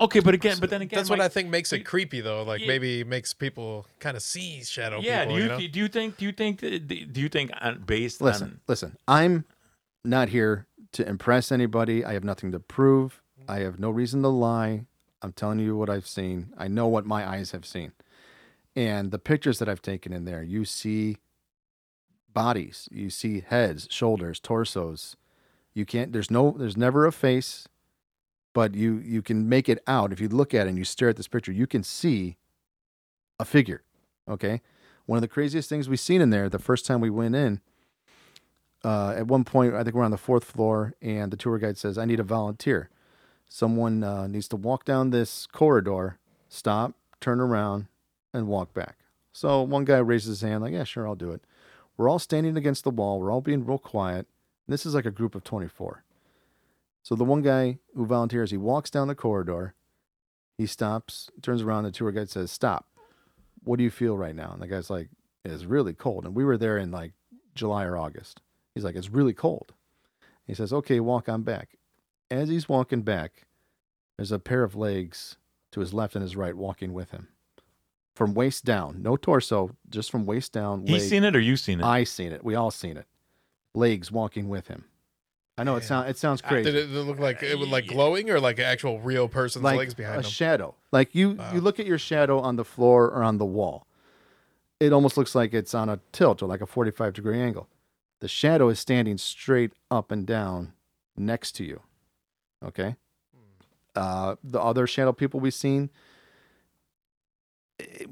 Okay, but again, but then again, That's what I think makes it creepy, though. Like Yeah. maybe makes people kind of see shadow Yeah, people. do you, you know? do you think do you think that- do you think on, based listen on listen i'm not here to impress anybody i have nothing to prove i have no reason to lie i'm telling you what i've seen i know what my eyes have seen and the pictures that i've taken in there you see bodies. You see heads shoulders torsos. You can't there's no there's never a face but you you can make it out. If you look at it and you stare at this picture you can see a figure okay? One of the craziest things we've seen in there the first time we went in uh, at one point i think we're on the fourth floor and the tour guide says i need a volunteer. Someone uh, needs to walk down this corridor stop turn around and walk back. So one guy raises his hand like yeah sure i'll do it we're all standing against the wall we're all being real quiet this is like a group of 24 so the one guy who volunteers, he walks down the corridor. He stops, turns around. The tour guide says, "Stop. What do you feel right now?" And the guy's like, "It's really cold." And we were there in like July or August. He's like, "It's really cold." He says, "Okay, walk on back." As he's walking back, there's a pair of legs to his left and his right walking with him, from waist down. No torso, just from waist down. he's leg- seen it or you seen it? I seen it. We all seen it. Legs walking with him. I know it sounds it sounds crazy. Did it look like it was like glowing or like an actual real person's like legs behind a them? shadow. Like you, Wow. you look at your shadow on the floor or on the wall. It almost looks like it's on a tilt or like a forty-five degree angle. The shadow is standing straight up and down next to you. Okay. Uh, the other shadow people we've seen,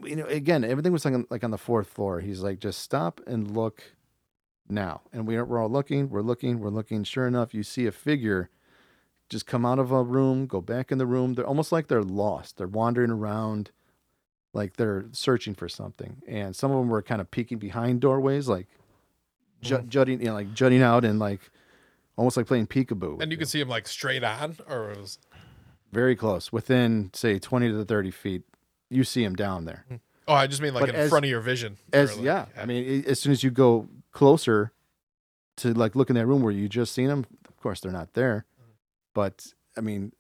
you know, again, everything was like on, like on the fourth floor. He's like, just stop and look now. And we we're all looking, we're looking, we're looking. Sure enough, you see a figure just come out of a room, go back in the room. They're almost like they're lost. They're wandering around, like they're searching for something. And some of them were kind of peeking behind doorways, like ju- Mm. jutting, you know, like jutting out and like almost like playing peekaboo. and you could see him like straight on, or it was very close, within say twenty to thirty feet. You see him down there. Hmm. oh, I just mean like But in as- front of your vision. As like, yeah, I mean, as soon as you go closer to like look in that room where you just seen them, of course they're not there. But I mean,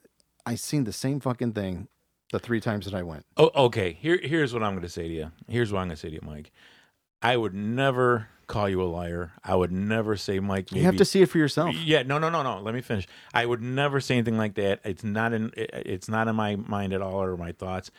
I seen the same fucking thing the three times that I went. Oh, okay. Here, here's what I'm going to say to you. Here's what I'm going to say to you, Mike. I would never call you a liar. I would never say, Mike. You have to see it for yourself. Yeah, no, no, no, no. Let me finish. I would never say anything like that. It's not in. It's not in my mind at all or my thoughts.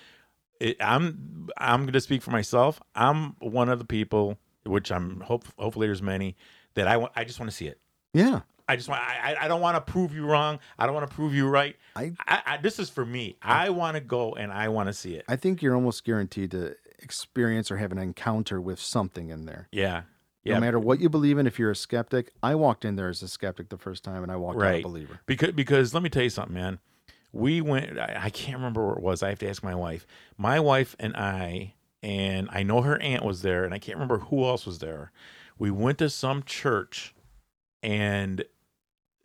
It, I'm. I'm going to speak for myself. I'm one of the people, which I'm. Hope. Hopefully, there's many that I want. I just want to see it. Yeah. I just want. I. I- I don't want to prove you wrong. I don't want to prove you right. I- I, I this is for me. I want to go and I want to see it. I think you're almost guaranteed to experience or have an encounter with something in there. Yeah. No matter what you believe in, if you're a skeptic, I walked in there as a skeptic the first time and I walked out a Right. believer. Because because let me tell you something, man. We went. I, can't remember where it was. I have to ask my wife. My wife and I, and I know her aunt was there, and I can't remember who else was there. We went to some church, and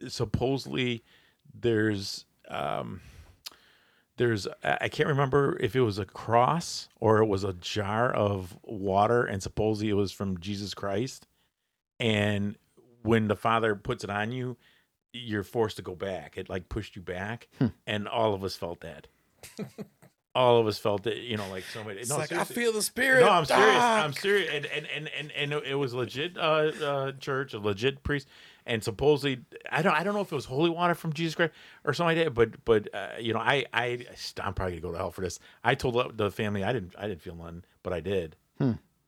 supposedly there's um there's I can't remember if it was a cross or it was a jar of water, and supposedly it was from Jesus Christ. And when the Father puts it on you, you're forced to go back. It like pushed you back, Hmm. and all of us felt that. all of us felt it. You know, like somebody. It's no, like I feel the spirit. No, I'm serious. Ah! I'm serious. And and and and, and it was legit uh, uh, church, a legit priest, and supposedly I don't I don't know if it was holy water from Jesus Christ or something like that. But but uh, you know I I I'm probably gonna go to hell for this. I told the family I didn't I didn't feel none, but I did.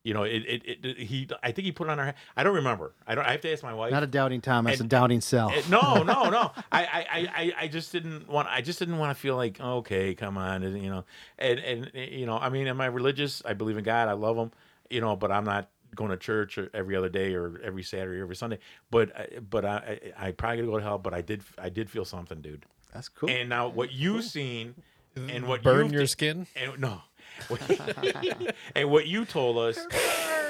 You know, it, it, it, he. I think he put it on her. I don't remember. I don't. I have to ask my wife. Not a doubting Thomas, And- a doubting self. Uh, no, no, no. [laughs] I, I, I, I- I just didn't want. I just didn't want to feel like, okay, come on, and, you know, and and you know, I mean, am I religious? I believe in God. I love Him, you know, but I'm not going to church every other day or every Saturday or every Sunday. But, I- but I, I, I probably gonna go to hell. But I did, I did feel something, dude. That's cool. And now what you've seen and what Burn you've your di- skin. and no. [laughs] and what you told us,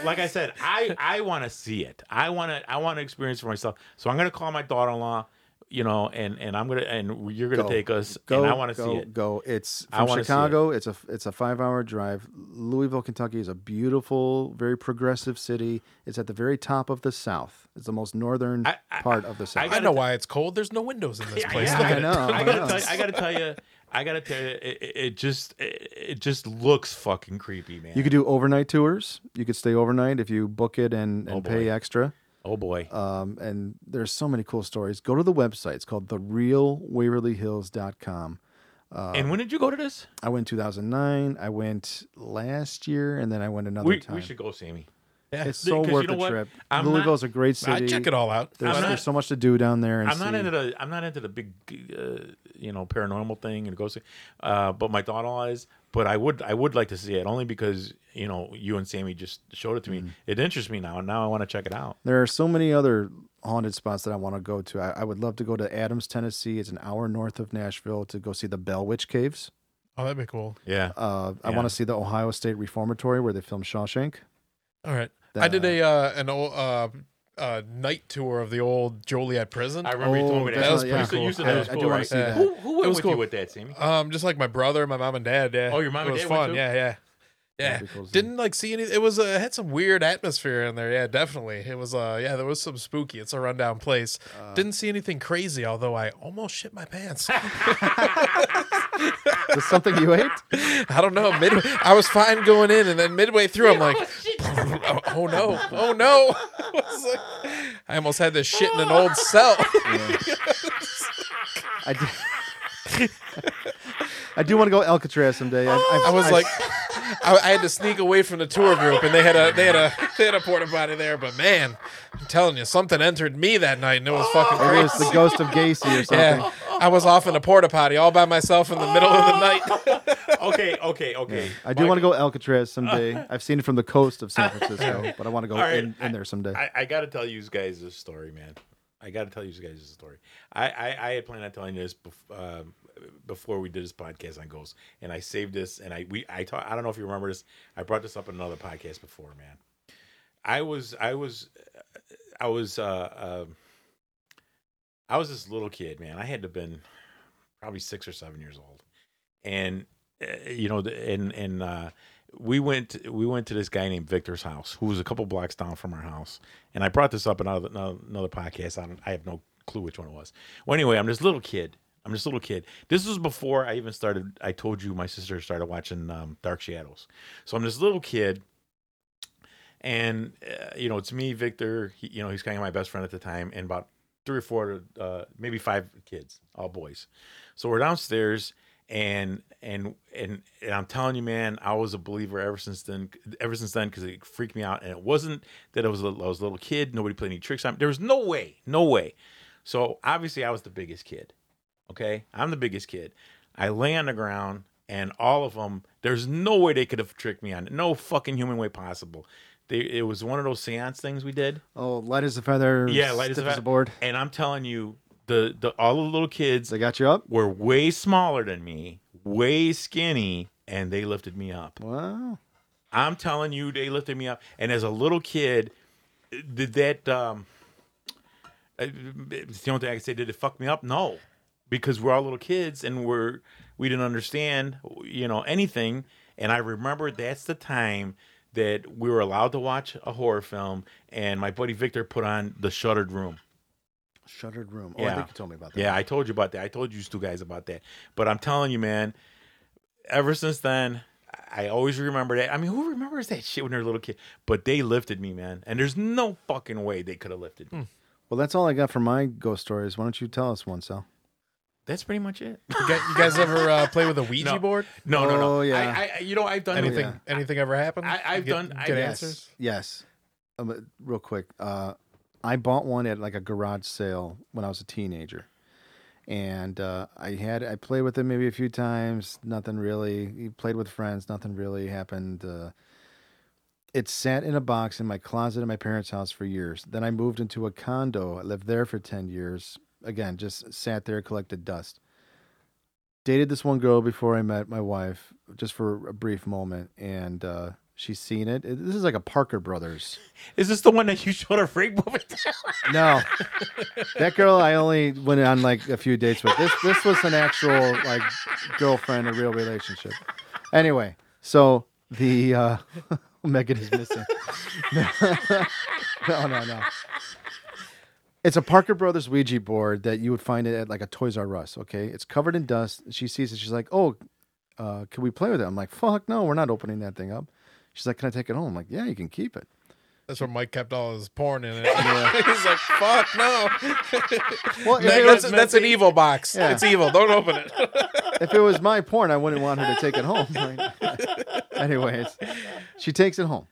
like I said, I I want to see it. I want to I want to experience it for myself. So I'm gonna call my daughter-in-law, you know, and and I'm gonna and you're gonna Go. take us, go, and I want to go, see it. Go. It's I from wanna see Chicago. It's a it's a five hour drive. Louisville, Kentucky is a beautiful, very progressive city. It's at the very top of the South. It's the most northern I- I- part of the South. I gotta know t- why it's cold. There's no windows in this [laughs] place. yeah, Look I at it. know. I I gotta tell you, I gotta tell you, I gotta tell you, it, it, just it, it just looks fucking creepy, man. You could do overnight tours. You could stay overnight if you book it and, and Oh, pay extra. oh boy, Um, and there's so many cool stories. Go to the website. It's called therealwaverlyhills.com. and when did you go to this? I went 2009. I went last year, and then I went another We, time. we should go, Sammy. Yeah. It's [laughs] so worth you know the what? trip. I'm not- a great city. I check it all out. There's, not- there's so much to do down there. And I'm not see. into the I'm not into the big uh, you know paranormal thing and ghosting, uh, but my thought is. But I would I would like to see it only because you know you and Sammy just showed it to Mm-hmm. me. It interests me now, and now I want to check it out. There are so many other haunted spots that I want to go to. I, I would love to go to Adams, Tennessee. It's an hour north of Nashville to go see the Bell Witch Caves. Oh, that'd be cool. Yeah, Uh, I Yeah. want to see the Ohio State Reformatory where they filmed Shawshank. All right. The- I did a uh, an old uh, uh, night tour of the old Joliet prison. I remember you told me that. that was You pretty said- You cool. said I- that was I cool, do wanna right? see that. Who, who went was with cool. you with that, Sammy? Um, just like my brother, my mom and dad. Yeah. Oh, your mom it and was dad went fun. too? Yeah, yeah, yeah. Cool. Didn't like see any. It was uh, it had some weird atmosphere in there. Yeah, definitely. It was uh yeah, there was some spooky. It's a rundown place. Uh, Didn't see anything crazy, although I almost shit my pants. [laughs] [laughs] [laughs] Is this something you ate? I don't know. Mid, I was fine going in, and then midway through, I'm [laughs] oh, like, oh, [laughs] oh no, oh no. I, was like- I almost had this shit in an old cell. I do. I do want to go Alcatraz someday. I, I've- I was I've- like, [laughs] I, I had to sneak away from the tour group, and they had a they had a [laughs] they had a porta potty there. But man, I'm telling you, something entered me that night, and it was fucking maybe crazy. it's the ghost of Gacy or something. Yeah, I was off in a porta potty all by myself in the middle of the night. [laughs] okay, okay, okay. I do want to go Alcatraz someday. I've seen it from the coast of San Francisco, but I want to go All right, in, in there someday. I, I got to tell you guys this story, man. I got to tell you guys this story. I, I, I had planned on telling you this bef- um before we did this podcast on ghosts, and I saved this. And I we I ta- I don't know if you remember this. I brought this up in another podcast before, man. I was I was I was uh, uh I was this little kid, man. I had to have been probably six or seven years old, and uh, you know, and and uh, we went we went to this guy named Victor's house, who was a couple blocks down from our house. And I brought this up in another another, podcast. I I have no clue which one it was. Well, anyway, I'm this little kid. I'm just a little kid. This was before I even started. I told you my sister started watching um, Dark Shadows. So I'm this little kid, and uh, you know it's me, Victor. He, you know he's kind of my best friend at the time, and about three or four, uh, maybe five kids, all boys. So we're downstairs, and and and and I'm telling you, man, I was a believer ever since then. Ever since then, because it freaked me out, and it wasn't that I was a, I was a little kid. Nobody played any tricks on me. There was no way, no way. So obviously, I was the biggest kid. Okay, I'm the biggest kid. I lay on the ground, and all of them. There's no way they could have tricked me on it. No fucking human way possible. They, it was one of those seance things we did. oh, light as a feather. Yeah, light as a stiff as a feather. board. And I'm telling you, the the all the little kids They got you up. were way smaller than me, way skinny, and they lifted me up. Wow. I'm telling you, they lifted me up. And as a little kid, did that? Um, uh, it's the only thing I can say. Did it fuck me up? No, because we're all little kids and we're we didn't understand, you know, anything. And I remember that's the time that we were allowed to watch a horror film, and my buddy Victor put on The Shuttered Room. Shuttered room. Oh, I Yeah. think you told me about that. Yeah, I told you about that. I told you two guys about that. But I'm telling you, man, ever since then, I always remember that. I mean, who remembers that shit when they're a little kid? But they lifted me, man. And there's no fucking way they could have lifted me. Hmm. Well, that's all I got for my ghost stories. Why don't you tell us one, Sal? That's pretty much it. You guys, you guys ever uh, play with a Ouija No. board? No, no, no. Oh, yeah. I, I, you know, I've done Anything? yeah. Anything ever happened? I- I've Get- done- I- Get yes. answers. Yes. Um, uh, real quick. Uh, I bought one at like a garage sale when I was a teenager. And uh, I had I played with it maybe a few times. Nothing really. He played with friends. Nothing really happened. Uh, it sat in a box in my closet in my parents' house for years. Then I moved into a condo. I lived there for ten years. Again, just sat there, collected dust. Dated this one girl before I met my wife, just for a brief moment, and uh, she's seen it. This is like a Parker Brothers. Is this the one that you showed a freak movie? [laughs] No, that girl I only went on like a few dates with. This this was an actual like girlfriend, a real relationship. Anyway, so the uh, [laughs] Megan is missing. [laughs] no, no, no. It's a Parker Brothers Ouija board that you would find it at like a Toys R Us. Okay, it's covered in dust. She sees it. She's like, "Oh, uh, can we play with it?" I'm like, "Fuck no, we're not opening that thing up." She's like, "Can I take it home?" I'm like, "Yeah, you can keep it." That's where Mike kept all his porn in it. [laughs] [laughs] He's like, "Fuck no." [laughs] Well, if That- it that's, was- that's an evil box. Yeah. It's evil. Don't open it. if it was my porn, I wouldn't want her to take it home. Right? Anyways, she takes it home,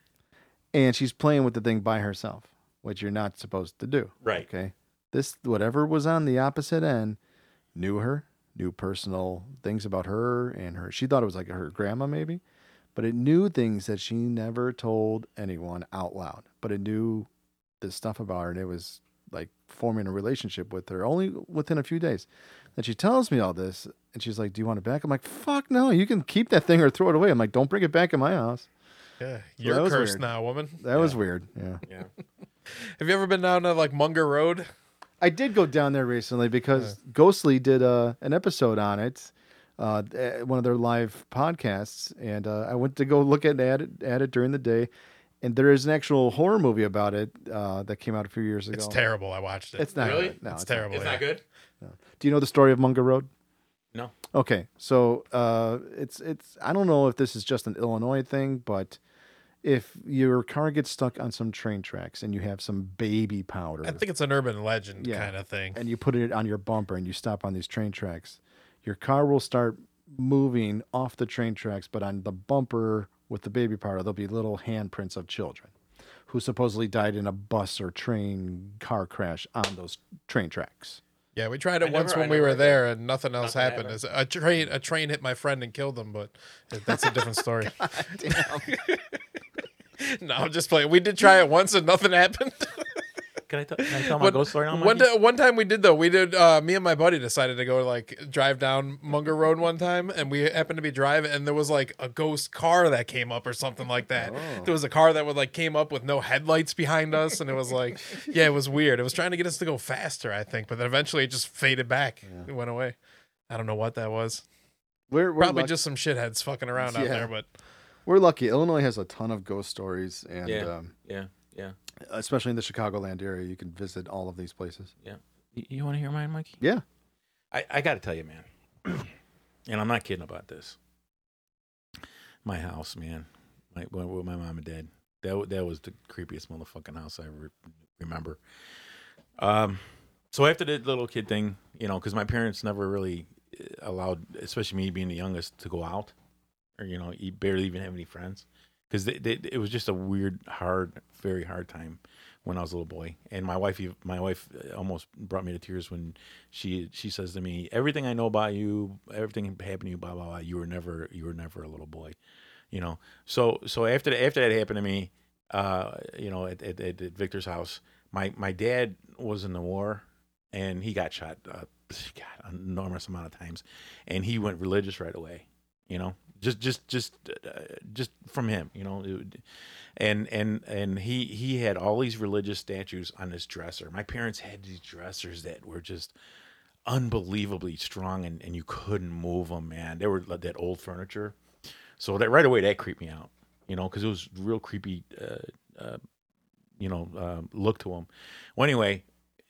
and she's playing with the thing by herself, which you're not supposed to do. Right. Okay. This whatever was on the opposite end knew her, knew personal things about her and her. She thought it was like her grandma, maybe, but it knew things that she never told anyone out loud. But it knew this stuff about her, and it was like forming a relationship with her only within a few days. And she tells me all this, and she's like, "Do you want it back?" I'm like, "Fuck no! You can keep that thing or throw it away." I'm like, "Don't bring it back in my house." Yeah, you're was cursed weird. now, woman. That was weird. Yeah. Yeah. Have you ever been down to like Munger Road? I did go down there recently because Ghostly did uh, an episode on it, uh, one of their live podcasts, and uh, I went to go look at at it, at it during the day, and there is an actual horror movie about it uh, that came out a few years ago. It's terrible. I watched it. It's not Really? good. No, it's it's not. terrible. It's yeah. not good. Do you know the story of Munger Road? No. Okay, so uh, it's it's I don't know if this is just an Illinois thing, but if your car gets stuck on some train tracks and you have some baby powder, I think it's an urban legend Yeah. kind of thing. and you put it on your bumper and you stop on these train tracks, your car will start moving off the train tracks, but on the bumper with the baby powder, there'll be little handprints of children who supposedly died in a bus or train car crash on those train tracks. Yeah, we tried it I once never- when we were there, and nothing else Nothing happened. It's- A train, a train hit my friend and killed him, but that's a different [laughs] story. [laughs] no, I'm just playing. We did try it once, and nothing happened. [laughs] Can I, tell can I tell my One- ghost story now? one, Mikey? ti- one time we did though. We did. Uh, me and my buddy decided to go like drive down Munger Road one time, and we happened to be driving, and there was like a ghost car that came up or something like that. Oh. There was a car that would like came up with no headlights behind us, and it was like, [laughs] yeah, it was weird. It was trying to get us to go faster, I think, but then eventually it just faded back. It went away. I don't know what that was. We're, we're Probably lucky. just some shitheads fucking around out Yeah. there, but we're lucky. Illinois has a ton of ghost stories, and Yeah. um, Yeah. Yeah. especially in the Chicagoland area, you can visit all of these places. Yeah. You, you want to hear mine, Mikey? Yeah, I, I got to tell you, man, [clears throat] and I'm not kidding about this. My house, man, my, with my mom and dad. That that was the creepiest motherfucking house I ever remember. Um, so after the little kid thing, you know, because my parents never really uh, allowed, especially me being the youngest, to go out, or you know, you barely even have any friends, because it was just a weird, hard, very hard time when I was a little boy. And my wife, my wife, uh, almost brought me to tears when she she says to me, "Everything I know about you, everything happened to you, blah blah blah. You were never, you were never a little boy." you know so so after that, after that happened to me uh you know at, at, at victor's house my my dad was in the war and he got shot uh [laughs] God, enormous amount of times and he went religious right away you know just just just uh, just from him you know and and and he he had all these religious statues on his dresser. My parents had these dressers that were just unbelievably strong and, and you couldn't move them man. They were like that old furniture. So that right away that creeped me out, you know, because it was real creepy, uh, uh, you know, uh, look to them. Well, anyway,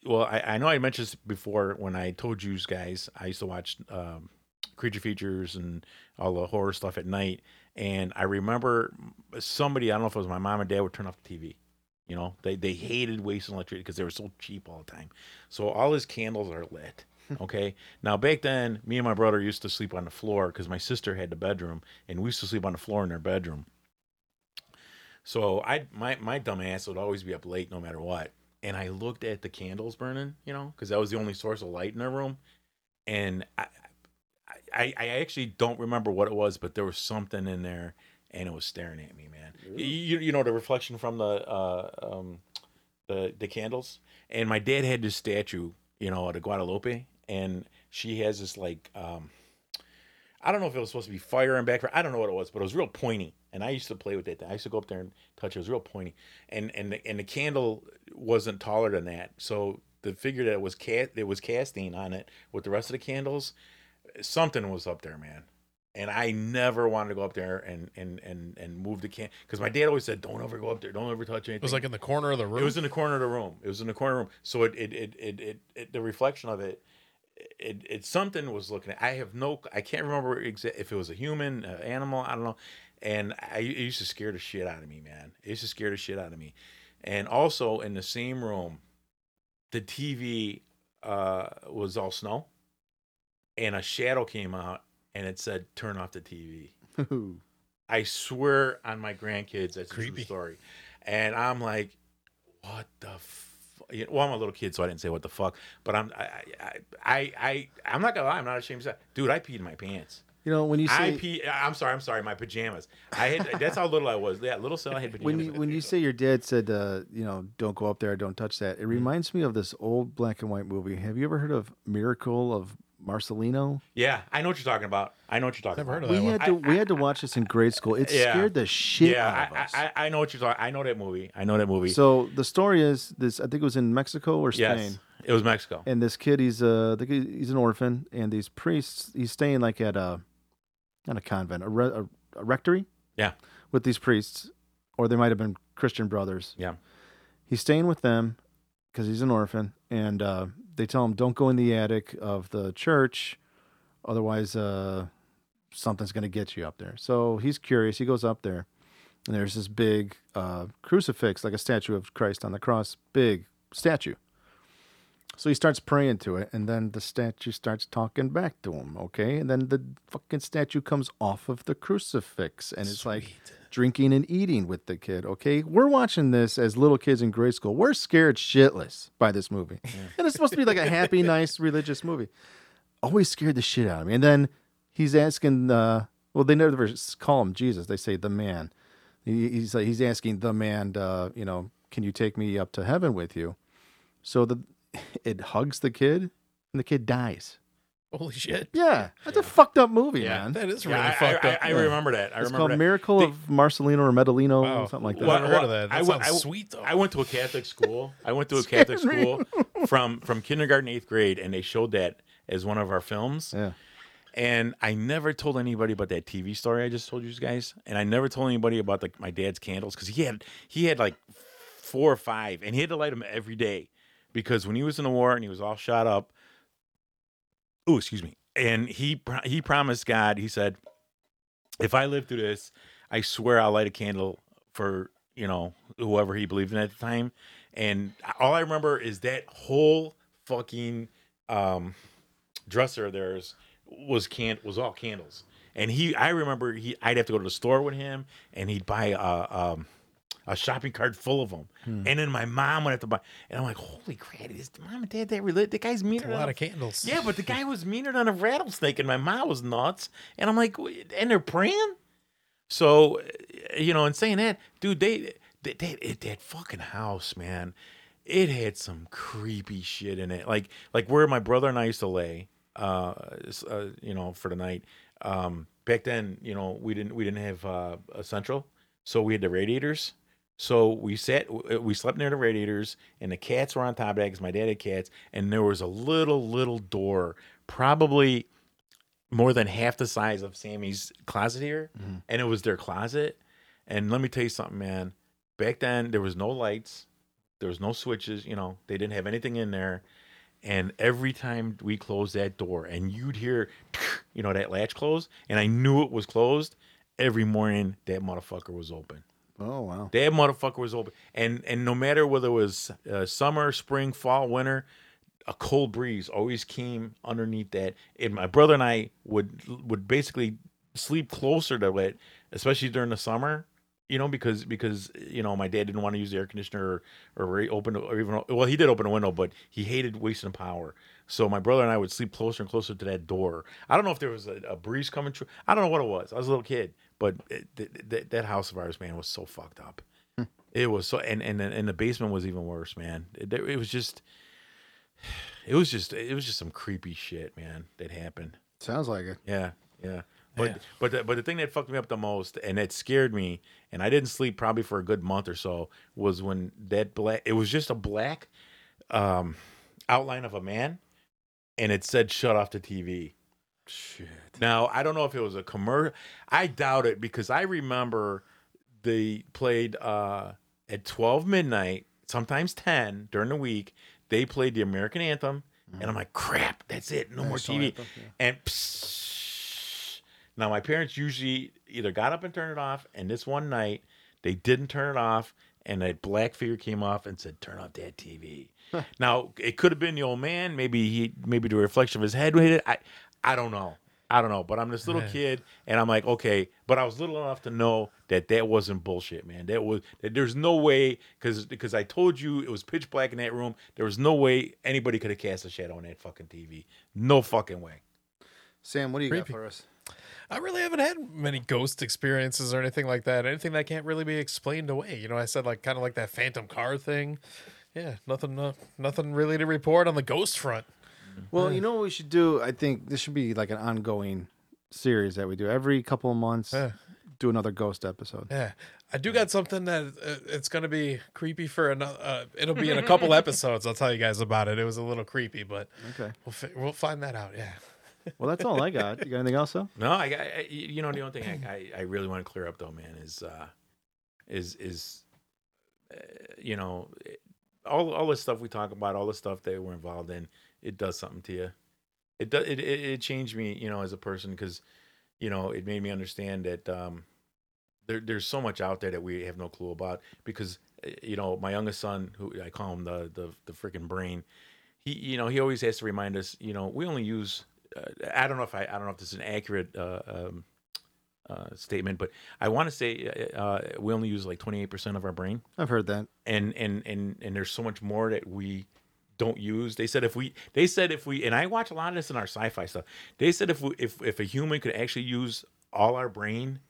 well, I, I know I mentioned this before when I told you guys I used to watch um, creature features and all the horror stuff at night, and I remember somebody I don't know if it was my mom and dad would turn off the TV, You know, they they hated wasting electricity because they were so cheap all the time. So all his candles are lit. [laughs] Okay. now back then, me and my brother used to sleep on the floor because my sister had the bedroom, and we used to sleep on the floor in their bedroom. So I my my dumb ass would always be up late no matter what. And I looked at the candles burning, you know, because that was the only source of light in our room. And I, I I actually don't remember what it was, but there was something in there, and it was staring at me, man. You you know the reflection from the uh um the the candles. And my dad had this statue, you know, at the Guadalupe, and she has this like um I don't know if it was supposed to be fire and background. I don't know what it was, but it was real pointy. And I used to play with that. I used to go up there and touch it. It was real pointy. And and the, and the candle wasn't taller than that. So the figure that was cast it was casting on it with the rest of the candles, something was up there, man. And I never wanted to go up there and and and and move the can because my dad always said, "Don't ever go up there. Don't ever touch anything." It was like in the corner of the room. It was in the corner of the room. It was in the corner room. So it it it it, it, it the reflection of it. It, it something was looking at. I have no. I can't remember exa- if it was a human, uh, animal. I don't know. And I it used to scare the shit out of me, man. It used to scare the shit out of me. And also in the same room, the TV uh, was all snow, and a shadow came out, and it said, "Turn off the TV." [laughs] I swear on my grandkids, that's a true Creepy. story. And I'm like, what the f-? Well, I'm a little kid, so I didn't say what the fuck. But I'm, I, I, I, I I'm not gonna lie, I'm not ashamed to say, dude, I peed in my pants. You know, when you I say pee. I'm sorry, I'm sorry, my pajamas. I had. that's how little I was. Yeah, little cell I had pajamas. when you when you say your dad said, uh, you know, don't go up there, don't touch that, it Mm-hmm. reminds me of this old black and white movie. Have you ever heard of Miracle of Marcelino? yeah, I know what you're talking about. I know what you're talking Never heard about. of We that had one. to we had to watch this in grade school. It Yeah. scared the shit yeah, out of us. I, I know what you're talking. I know that movie. I know that movie. so the story is this: I think it was in Mexico or Spain. yes, it was Mexico. and this kid he's uh I think he- he's an orphan and these priests he's staying like at a not a convent a, re, a, a rectory Yeah. with these priests or they might have been christian brothers Yeah. he's staying with them because he's an orphan and uh they tell him don't go in the attic of the church otherwise uh something's going to get you up there. So he's curious he goes up there and there's this big uh crucifix like a statue of christ on the cross big statue so he starts praying to it, and then the statue starts talking back to him, okay? And then the fucking statue comes off of the crucifix, and it's like drinking and eating with the kid, okay? We're watching this as little kids in grade school. We're scared shitless by this movie. [laughs] And it's supposed to be like a happy, [laughs] nice, religious movie. Always scared the shit out of me. And then he's asking, uh, well, they never call him Jesus. They say the man. He's, like, he's asking the man, uh, you know, can you take me up to heaven with you? So the it hugs the kid, and the kid dies. Holy shit. Yeah, that's a fucked up movie, Yeah. man. That is really I, fucked I, up. I, I remember that. I it's remember called that. Miracle They- of Marcelino or Medellino Wow. Oh, or something like that. Never Well, heard of that. That I went- sounds I- sweet though. I went to a Catholic school. I went to a [laughs] Catholic school from from kindergarten eighth grade, and they showed that as one of our films. Yeah. And I never told anybody about that TV story I just told you guys, and I never told anybody about like my dad's candles because he had he had like four or five, and he had to light them every day because when he was in the war and he was all shot up. Oh, excuse me. And he he promised God. He said, "If I live through this, I swear I'll light a candle for you know whoever he believed in at the time." And all I remember is that whole fucking um, dresser of theirs was can was all candles. And he, I remember he, I'd have to go to the store with him, and he'd buy a um, a shopping cart full of them. And then my mom would have to buy. And I'm like, holy crap! Is mom and dad that related? The guy's meaner. a lot of candles. yeah, but the [laughs] guy was meaner than a rattlesnake, and my mom was nuts. And I'm like, and they're praying. So, uh, you know, and saying that, dude, they, they, they it, that fucking house, man, it had some creepy shit in it. Like, like where my brother and I used to lay, uh, uh you know, for the night. Um, back then, you know, we didn't we didn't have uh, a central, so we had the radiators. So we sat, uh, we slept near the radiators, and the cats were on top of that because my dad had cats, and there was a little, little door, probably more than half the size of Sammy's closet here, mm-hmm. and it was their closet. And let me tell you something, man. Back then, there was no lights, there was no switches. You know, they didn't have anything in there. And every time we closed that door, and you'd hear, you know, that latch close, and I knew it was closed. Every morning, that motherfucker was open. Oh wow. That motherfucker was open, and and no matter whether it was uh, summer, spring, fall, winter, a cold breeze always came underneath that. And my brother and I would would basically sleep closer to it, especially during the summer. You know, because because you know my dad didn't want to use the air conditioner or, or open or even well he did open a window, but he hated wasting power. So my brother and I would sleep closer and closer to that door. I don't know if there was a, a breeze coming through. I don't know what it was. I was a little kid, but it, th- th- that house of ours, man, was so fucked up. It was so, and and and the basement was even worse, man. It, it was just, it was just, it was just some creepy shit, man, that happened. Sounds like it. Yeah, yeah. But Yeah. but the, but the thing that fucked me up the most, and that scared me, and I didn't sleep probably for a good month or so, was when that black. It was just a black um, outline of a man, and it said "shut off the TV." Shit. Now I don't know if it was a commercial. I doubt it because I remember they played uh, at twelve midnight, sometimes ten during the week. They played the American anthem, and I'm like, crap, that's it, no more TV. anthem, yeah. And psst. now my parents usually either got up and turned it off, and this one night they didn't turn it off, and a black figure came off and said, "Turn off that TV." now it could have been the old man, maybe he, maybe the reflection of his head hit it. I, I don't know. I don't know, but I'm this little Yeah. kid, and I'm like, okay, but I was little enough to know that that wasn't bullshit, man. That was that there's no way because because I told you it was pitch black in that room. There was no way anybody could have cast a shadow on that fucking TV. No fucking way. Sam, what do you Creepy. got for us? I really haven't had many ghost experiences or anything like that. Anything that can't really be explained away. You know, I said like kind of like that phantom car thing. Yeah, nothing, uh, nothing really to report on the ghost front. Well, you know what we should do? I think this should be like an ongoing series that we do every couple of months. Yeah. Do another ghost episode. Yeah, I do got something that uh, it's gonna be creepy for another. Uh, it'll be in a couple [laughs] episodes. I'll tell you guys about it. It was a little creepy, but Okay. we'll fi- we'll find that out. Yeah. Well, that's all I got. You got anything else, though? No, I, I, I you know the only thing I, I, I really want to clear up though, man, is uh, is is uh, you know all all the stuff we talk about, all the stuff that we're involved in, it does something to you. It does it it, it changed me, you know, as a person because you know it made me understand that um, there there's so much out there that we have no clue about because uh, you know my youngest son, who I call him the the the freaking brain, he you know he always has to remind us, you know, we only use uh, I don't know if I, I don't know if this is an accurate uh, um, uh, statement, but I want to say uh, uh, we only use like 28% of our brain, I've heard that. and and and and there's so much more that we don't use. They said if we they said if we and I watch a lot of this in our sci-fi stuff. They said if we, if if a human could actually use all our brain,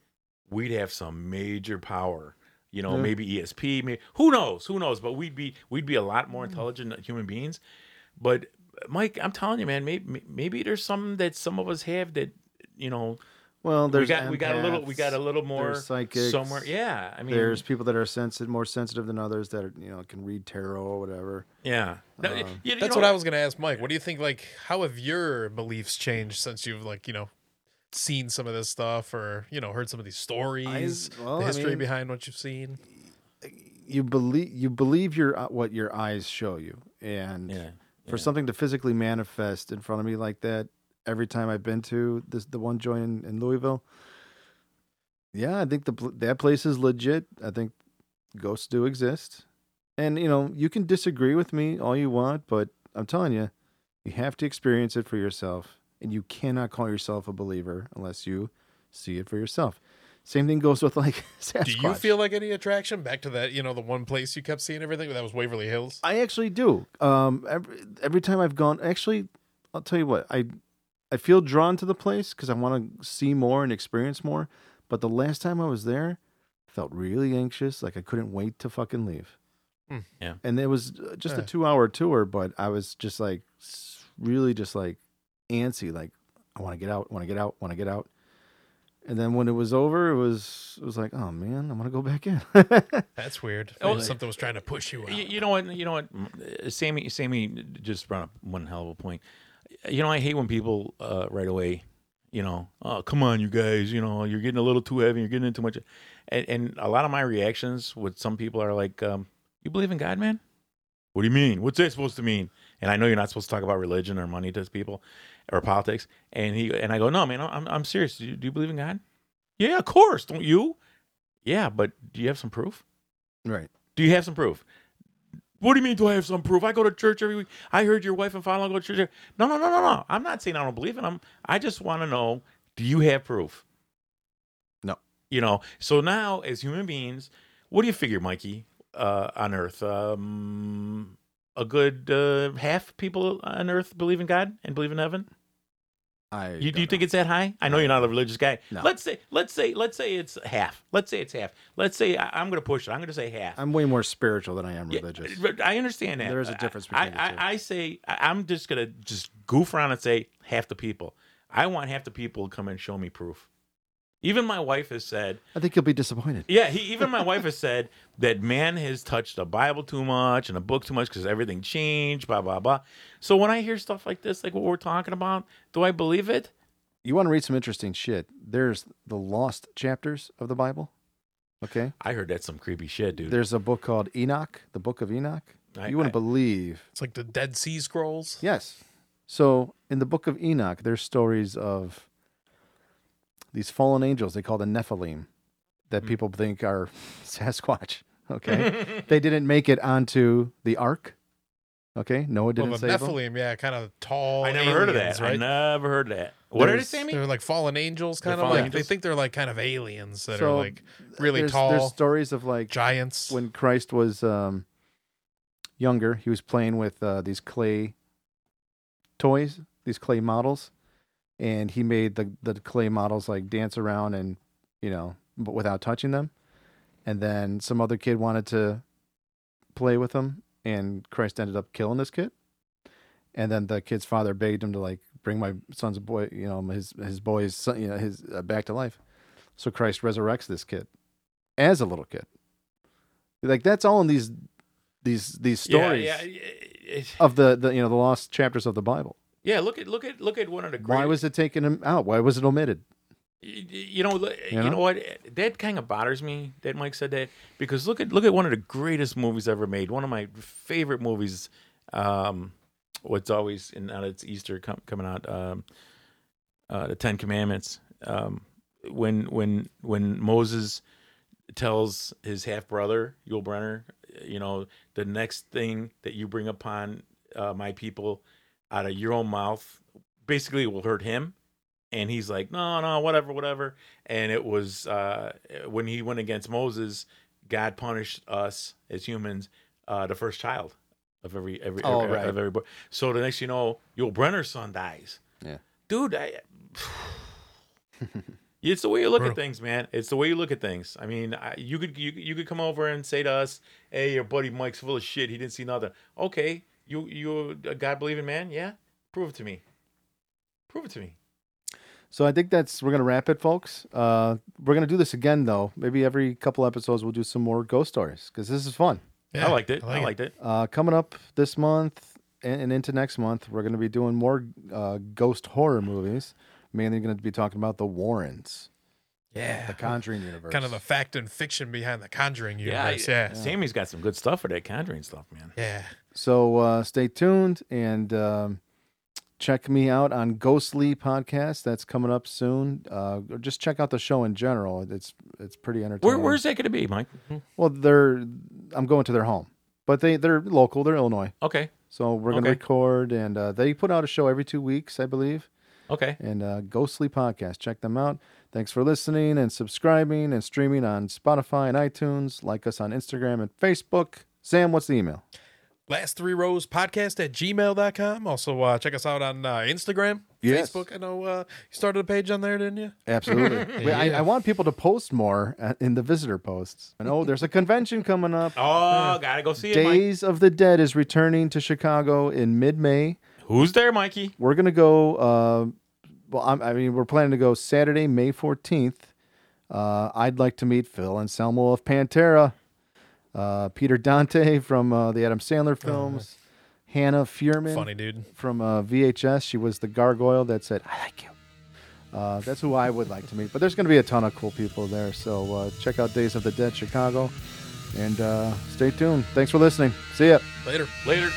we'd have some major power. You know, Yeah. maybe ESP, maybe who knows, who knows, but we'd be we'd be a lot more intelligent than human beings. But Mike, I'm telling you, man, maybe maybe there's something that some of us have that you know Well, we there's got we got a little we got a little more there's psychics, somewhere. Yeah, I mean, There's people that are sensitive, more sensitive than others that are, you know can read tarot or whatever. yeah. No, Um, you- you That's know, what I was gonna ask Mike. What do you think? Like, how have your beliefs changed since you've like you know seen some of this stuff or you know heard some of these stories, well, the I history mean- behind what you've seen? You believe you believe your uh, what your eyes show you, and Yeah. for yeah. something to physically manifest in front of me like that every time I've been to this the one joint in, in Louisville. Yeah, I think the that place is legit. I think ghosts do exist, and you know you can disagree with me all you want, but I'm telling you, you have to experience it for yourself, and you cannot call yourself a believer unless you see it for yourself. Same thing goes with like [laughs] Sasquatch. Do you feel like any attraction back to that? You know, the one place you kept seeing everything that was Waverly Hills. I actually do. Um, every, every time I've gone, actually, I'll tell you what I I feel drawn to the place because I want to see more and experience more. But the last time I was there, I felt really anxious, like I couldn't wait to fucking leave. Hmm. Yeah. and it was uh, just a two-hour tour, but I was just like really just like antsy, like I want to get out, want to get out, want to get out. And then when it was over, it was it was like, oh man, I want to go back in. [laughs] That's weird. Oh, Maybe something was trying to push you out. You, you know what? You know what? Uh, Sammy, Sammy just brought up one hell of a point. You know, I hate when people uh, right away, you know, oh come on, you guys, you know, you're getting a little too heavy, you're getting into too much, and, and a lot of my reactions with some people are like, um, "You believe in God, man? What do you mean? What's that supposed to mean?" And I know you're not supposed to talk about religion or money to people or politics, and he and I go, "No, man, I'm I'm serious. Do you, do you believe in God? Yeah, of course. Don't you? Yeah, but do you have some proof? Right. Do you have some proof? What do you mean? Do I have some proof? I go to church every week. I heard your wife and father go to church. No, no, no, no, no. I'm not saying I don't believe in them. I just want to know: Do you have proof? No. You know. So now, as human beings, what do you figure, Mikey, uh, on Earth? Um, a good uh, half people on Earth believe in God and believe in heaven. I You, do you think it's that high? I know you're not a religious guy. No. Let's say, let's say, let's say it's half. Let's say it's half. Let's say I, I'm going to push it. I'm going to say half. I'm way more spiritual than I am religious. but I understand that. There is a difference I, between the I, two. I say I'm just gonna just goof around and say half the people. I want half the people to come and show me proof. Even my wife has said, I think you'll be disappointed. yeah. He, even my wife has said [laughs] that man has touched the Bible too much and a book too much because everything changed. Blah blah blah. So when I hear stuff like this, like what we're talking about, do I believe it? You want to read some interesting shit? There's the lost chapters of the Bible. Okay. I heard that's some creepy shit, dude. There's a book called Enoch, the Book of Enoch. I- you wouldn't I- believe. It's like the Dead Sea Scrolls. Yes. So in the Book of Enoch, there's stories of these fallen angels. They call the Nephilim, that Hmm. people think are [laughs] Sasquatch. [laughs] Okay. they didn't make it onto the ark. Okay. Noah Well, didn't the save them. Nephilim, yeah, kind of tall. I never heard of aliens, that. I never heard of that. What did it There's- say? They're like fallen angels, They're kind of fallen like they think they're like kind of aliens that So, are like really there's, tall, There's stories of like giants. when Christ was um, younger, he was playing with uh, these clay toys, these clay models, and he made the the clay models like dance around and you know, but without touching them. And then some other kid wanted to play with them, and Christ ended up killing this kid. And then the kid's father begged him to like bring my son's boy, you know, his his boy's son, you know, his uh, back to life. So Christ resurrects this kid as a little kid. Like that's all in these these these stories Yeah, yeah, of the, the you know the lost chapters of the Bible. Yeah. Look at look at look at one of the. Why was it taken him out? Why was it omitted? You know, li- you know? know? what? That kind of bothers me that Mike said that because look at look at one of the greatest movies ever made. One of my favorite movies. Um, what's always in now it's Easter com- coming out. Um, uh, the Ten Commandments. Um, when when when Moses tells his half brother Yul Brynner, you know, the next thing that you bring upon uh, my people out of your own mouth, basically will hurt him and he's like, no, no, whatever, whatever. And it was uh, when he went against Moses, God punished us as humans, uh, the first child of every every, Oh, every right. of every boy. So the next you know, your Brynner's son dies. Yeah. dude, I. [sighs] It's the way you look at things, man. It's the way you look at things. I mean, I, you could you, you could come over and say to us, "Hey, your buddy Mike's full of shit. He didn't see nothing." Okay, you you a God believing man? Yeah, prove it to me. Prove it to me. So I think that's we're gonna wrap it, folks. Uh, we're gonna do this again though. Maybe every couple episodes we'll do some more ghost stories because this is fun. Yeah, I liked it. I, like liked it. Uh, coming up this month and, and into next month, we're gonna be doing more uh, ghost horror movies. Mainly going to be talking about the Warrens, Yeah, the Conjuring universe. kind of the fact and fiction behind the Conjuring Yeah, universe. Yeah, Sammy's got some good stuff for that Conjuring stuff, man. yeah. So uh, stay tuned and um, check me out on Ghostly Podcast. That's coming up soon. Uh, or just check out the show in general. It's it's pretty entertaining. Where, where's that going to be, Mike? Well, they're I'm going to their home, but they they're local. They're Illinois, Okay, so we're gonna Okay. record and uh, they put out a show every two weeks, I believe. okay. And uh, Ghostly Podcast, check them out. Thanks for listening and subscribing and streaming on Spotify and iTunes. Like us on Instagram and Facebook. Sam, what's the email? Last three rows podcast at gmail.com. Also, uh, check us out on uh, Instagram, Yes. Facebook. I know uh, you started a page on there, didn't you? Absolutely. [laughs] Wait, I, I want people to post more uh, in the visitor posts. And oh, there's a convention coming up. Oh, gotta go see it, Mike. Days of the Dead is returning to Chicago in mid-May. Who's there, Mikey? We're gonna go. Uh, well, I'm, I mean, we're planning to go Saturday, May 14th. Uh, I'd like to meet Phil Anselmo of Pantera, uh, Peter Dante from uh, the Adam Sandler films, Hannah Fierman Funny dude. from uh, VHS. She was the gargoyle that said, "I like you." Uh, that's who I would like to meet. But there's going to be a ton of cool people there. So uh, check out Days of the Dead Chicago, and uh, stay tuned. Thanks for listening. See ya. Later. Later.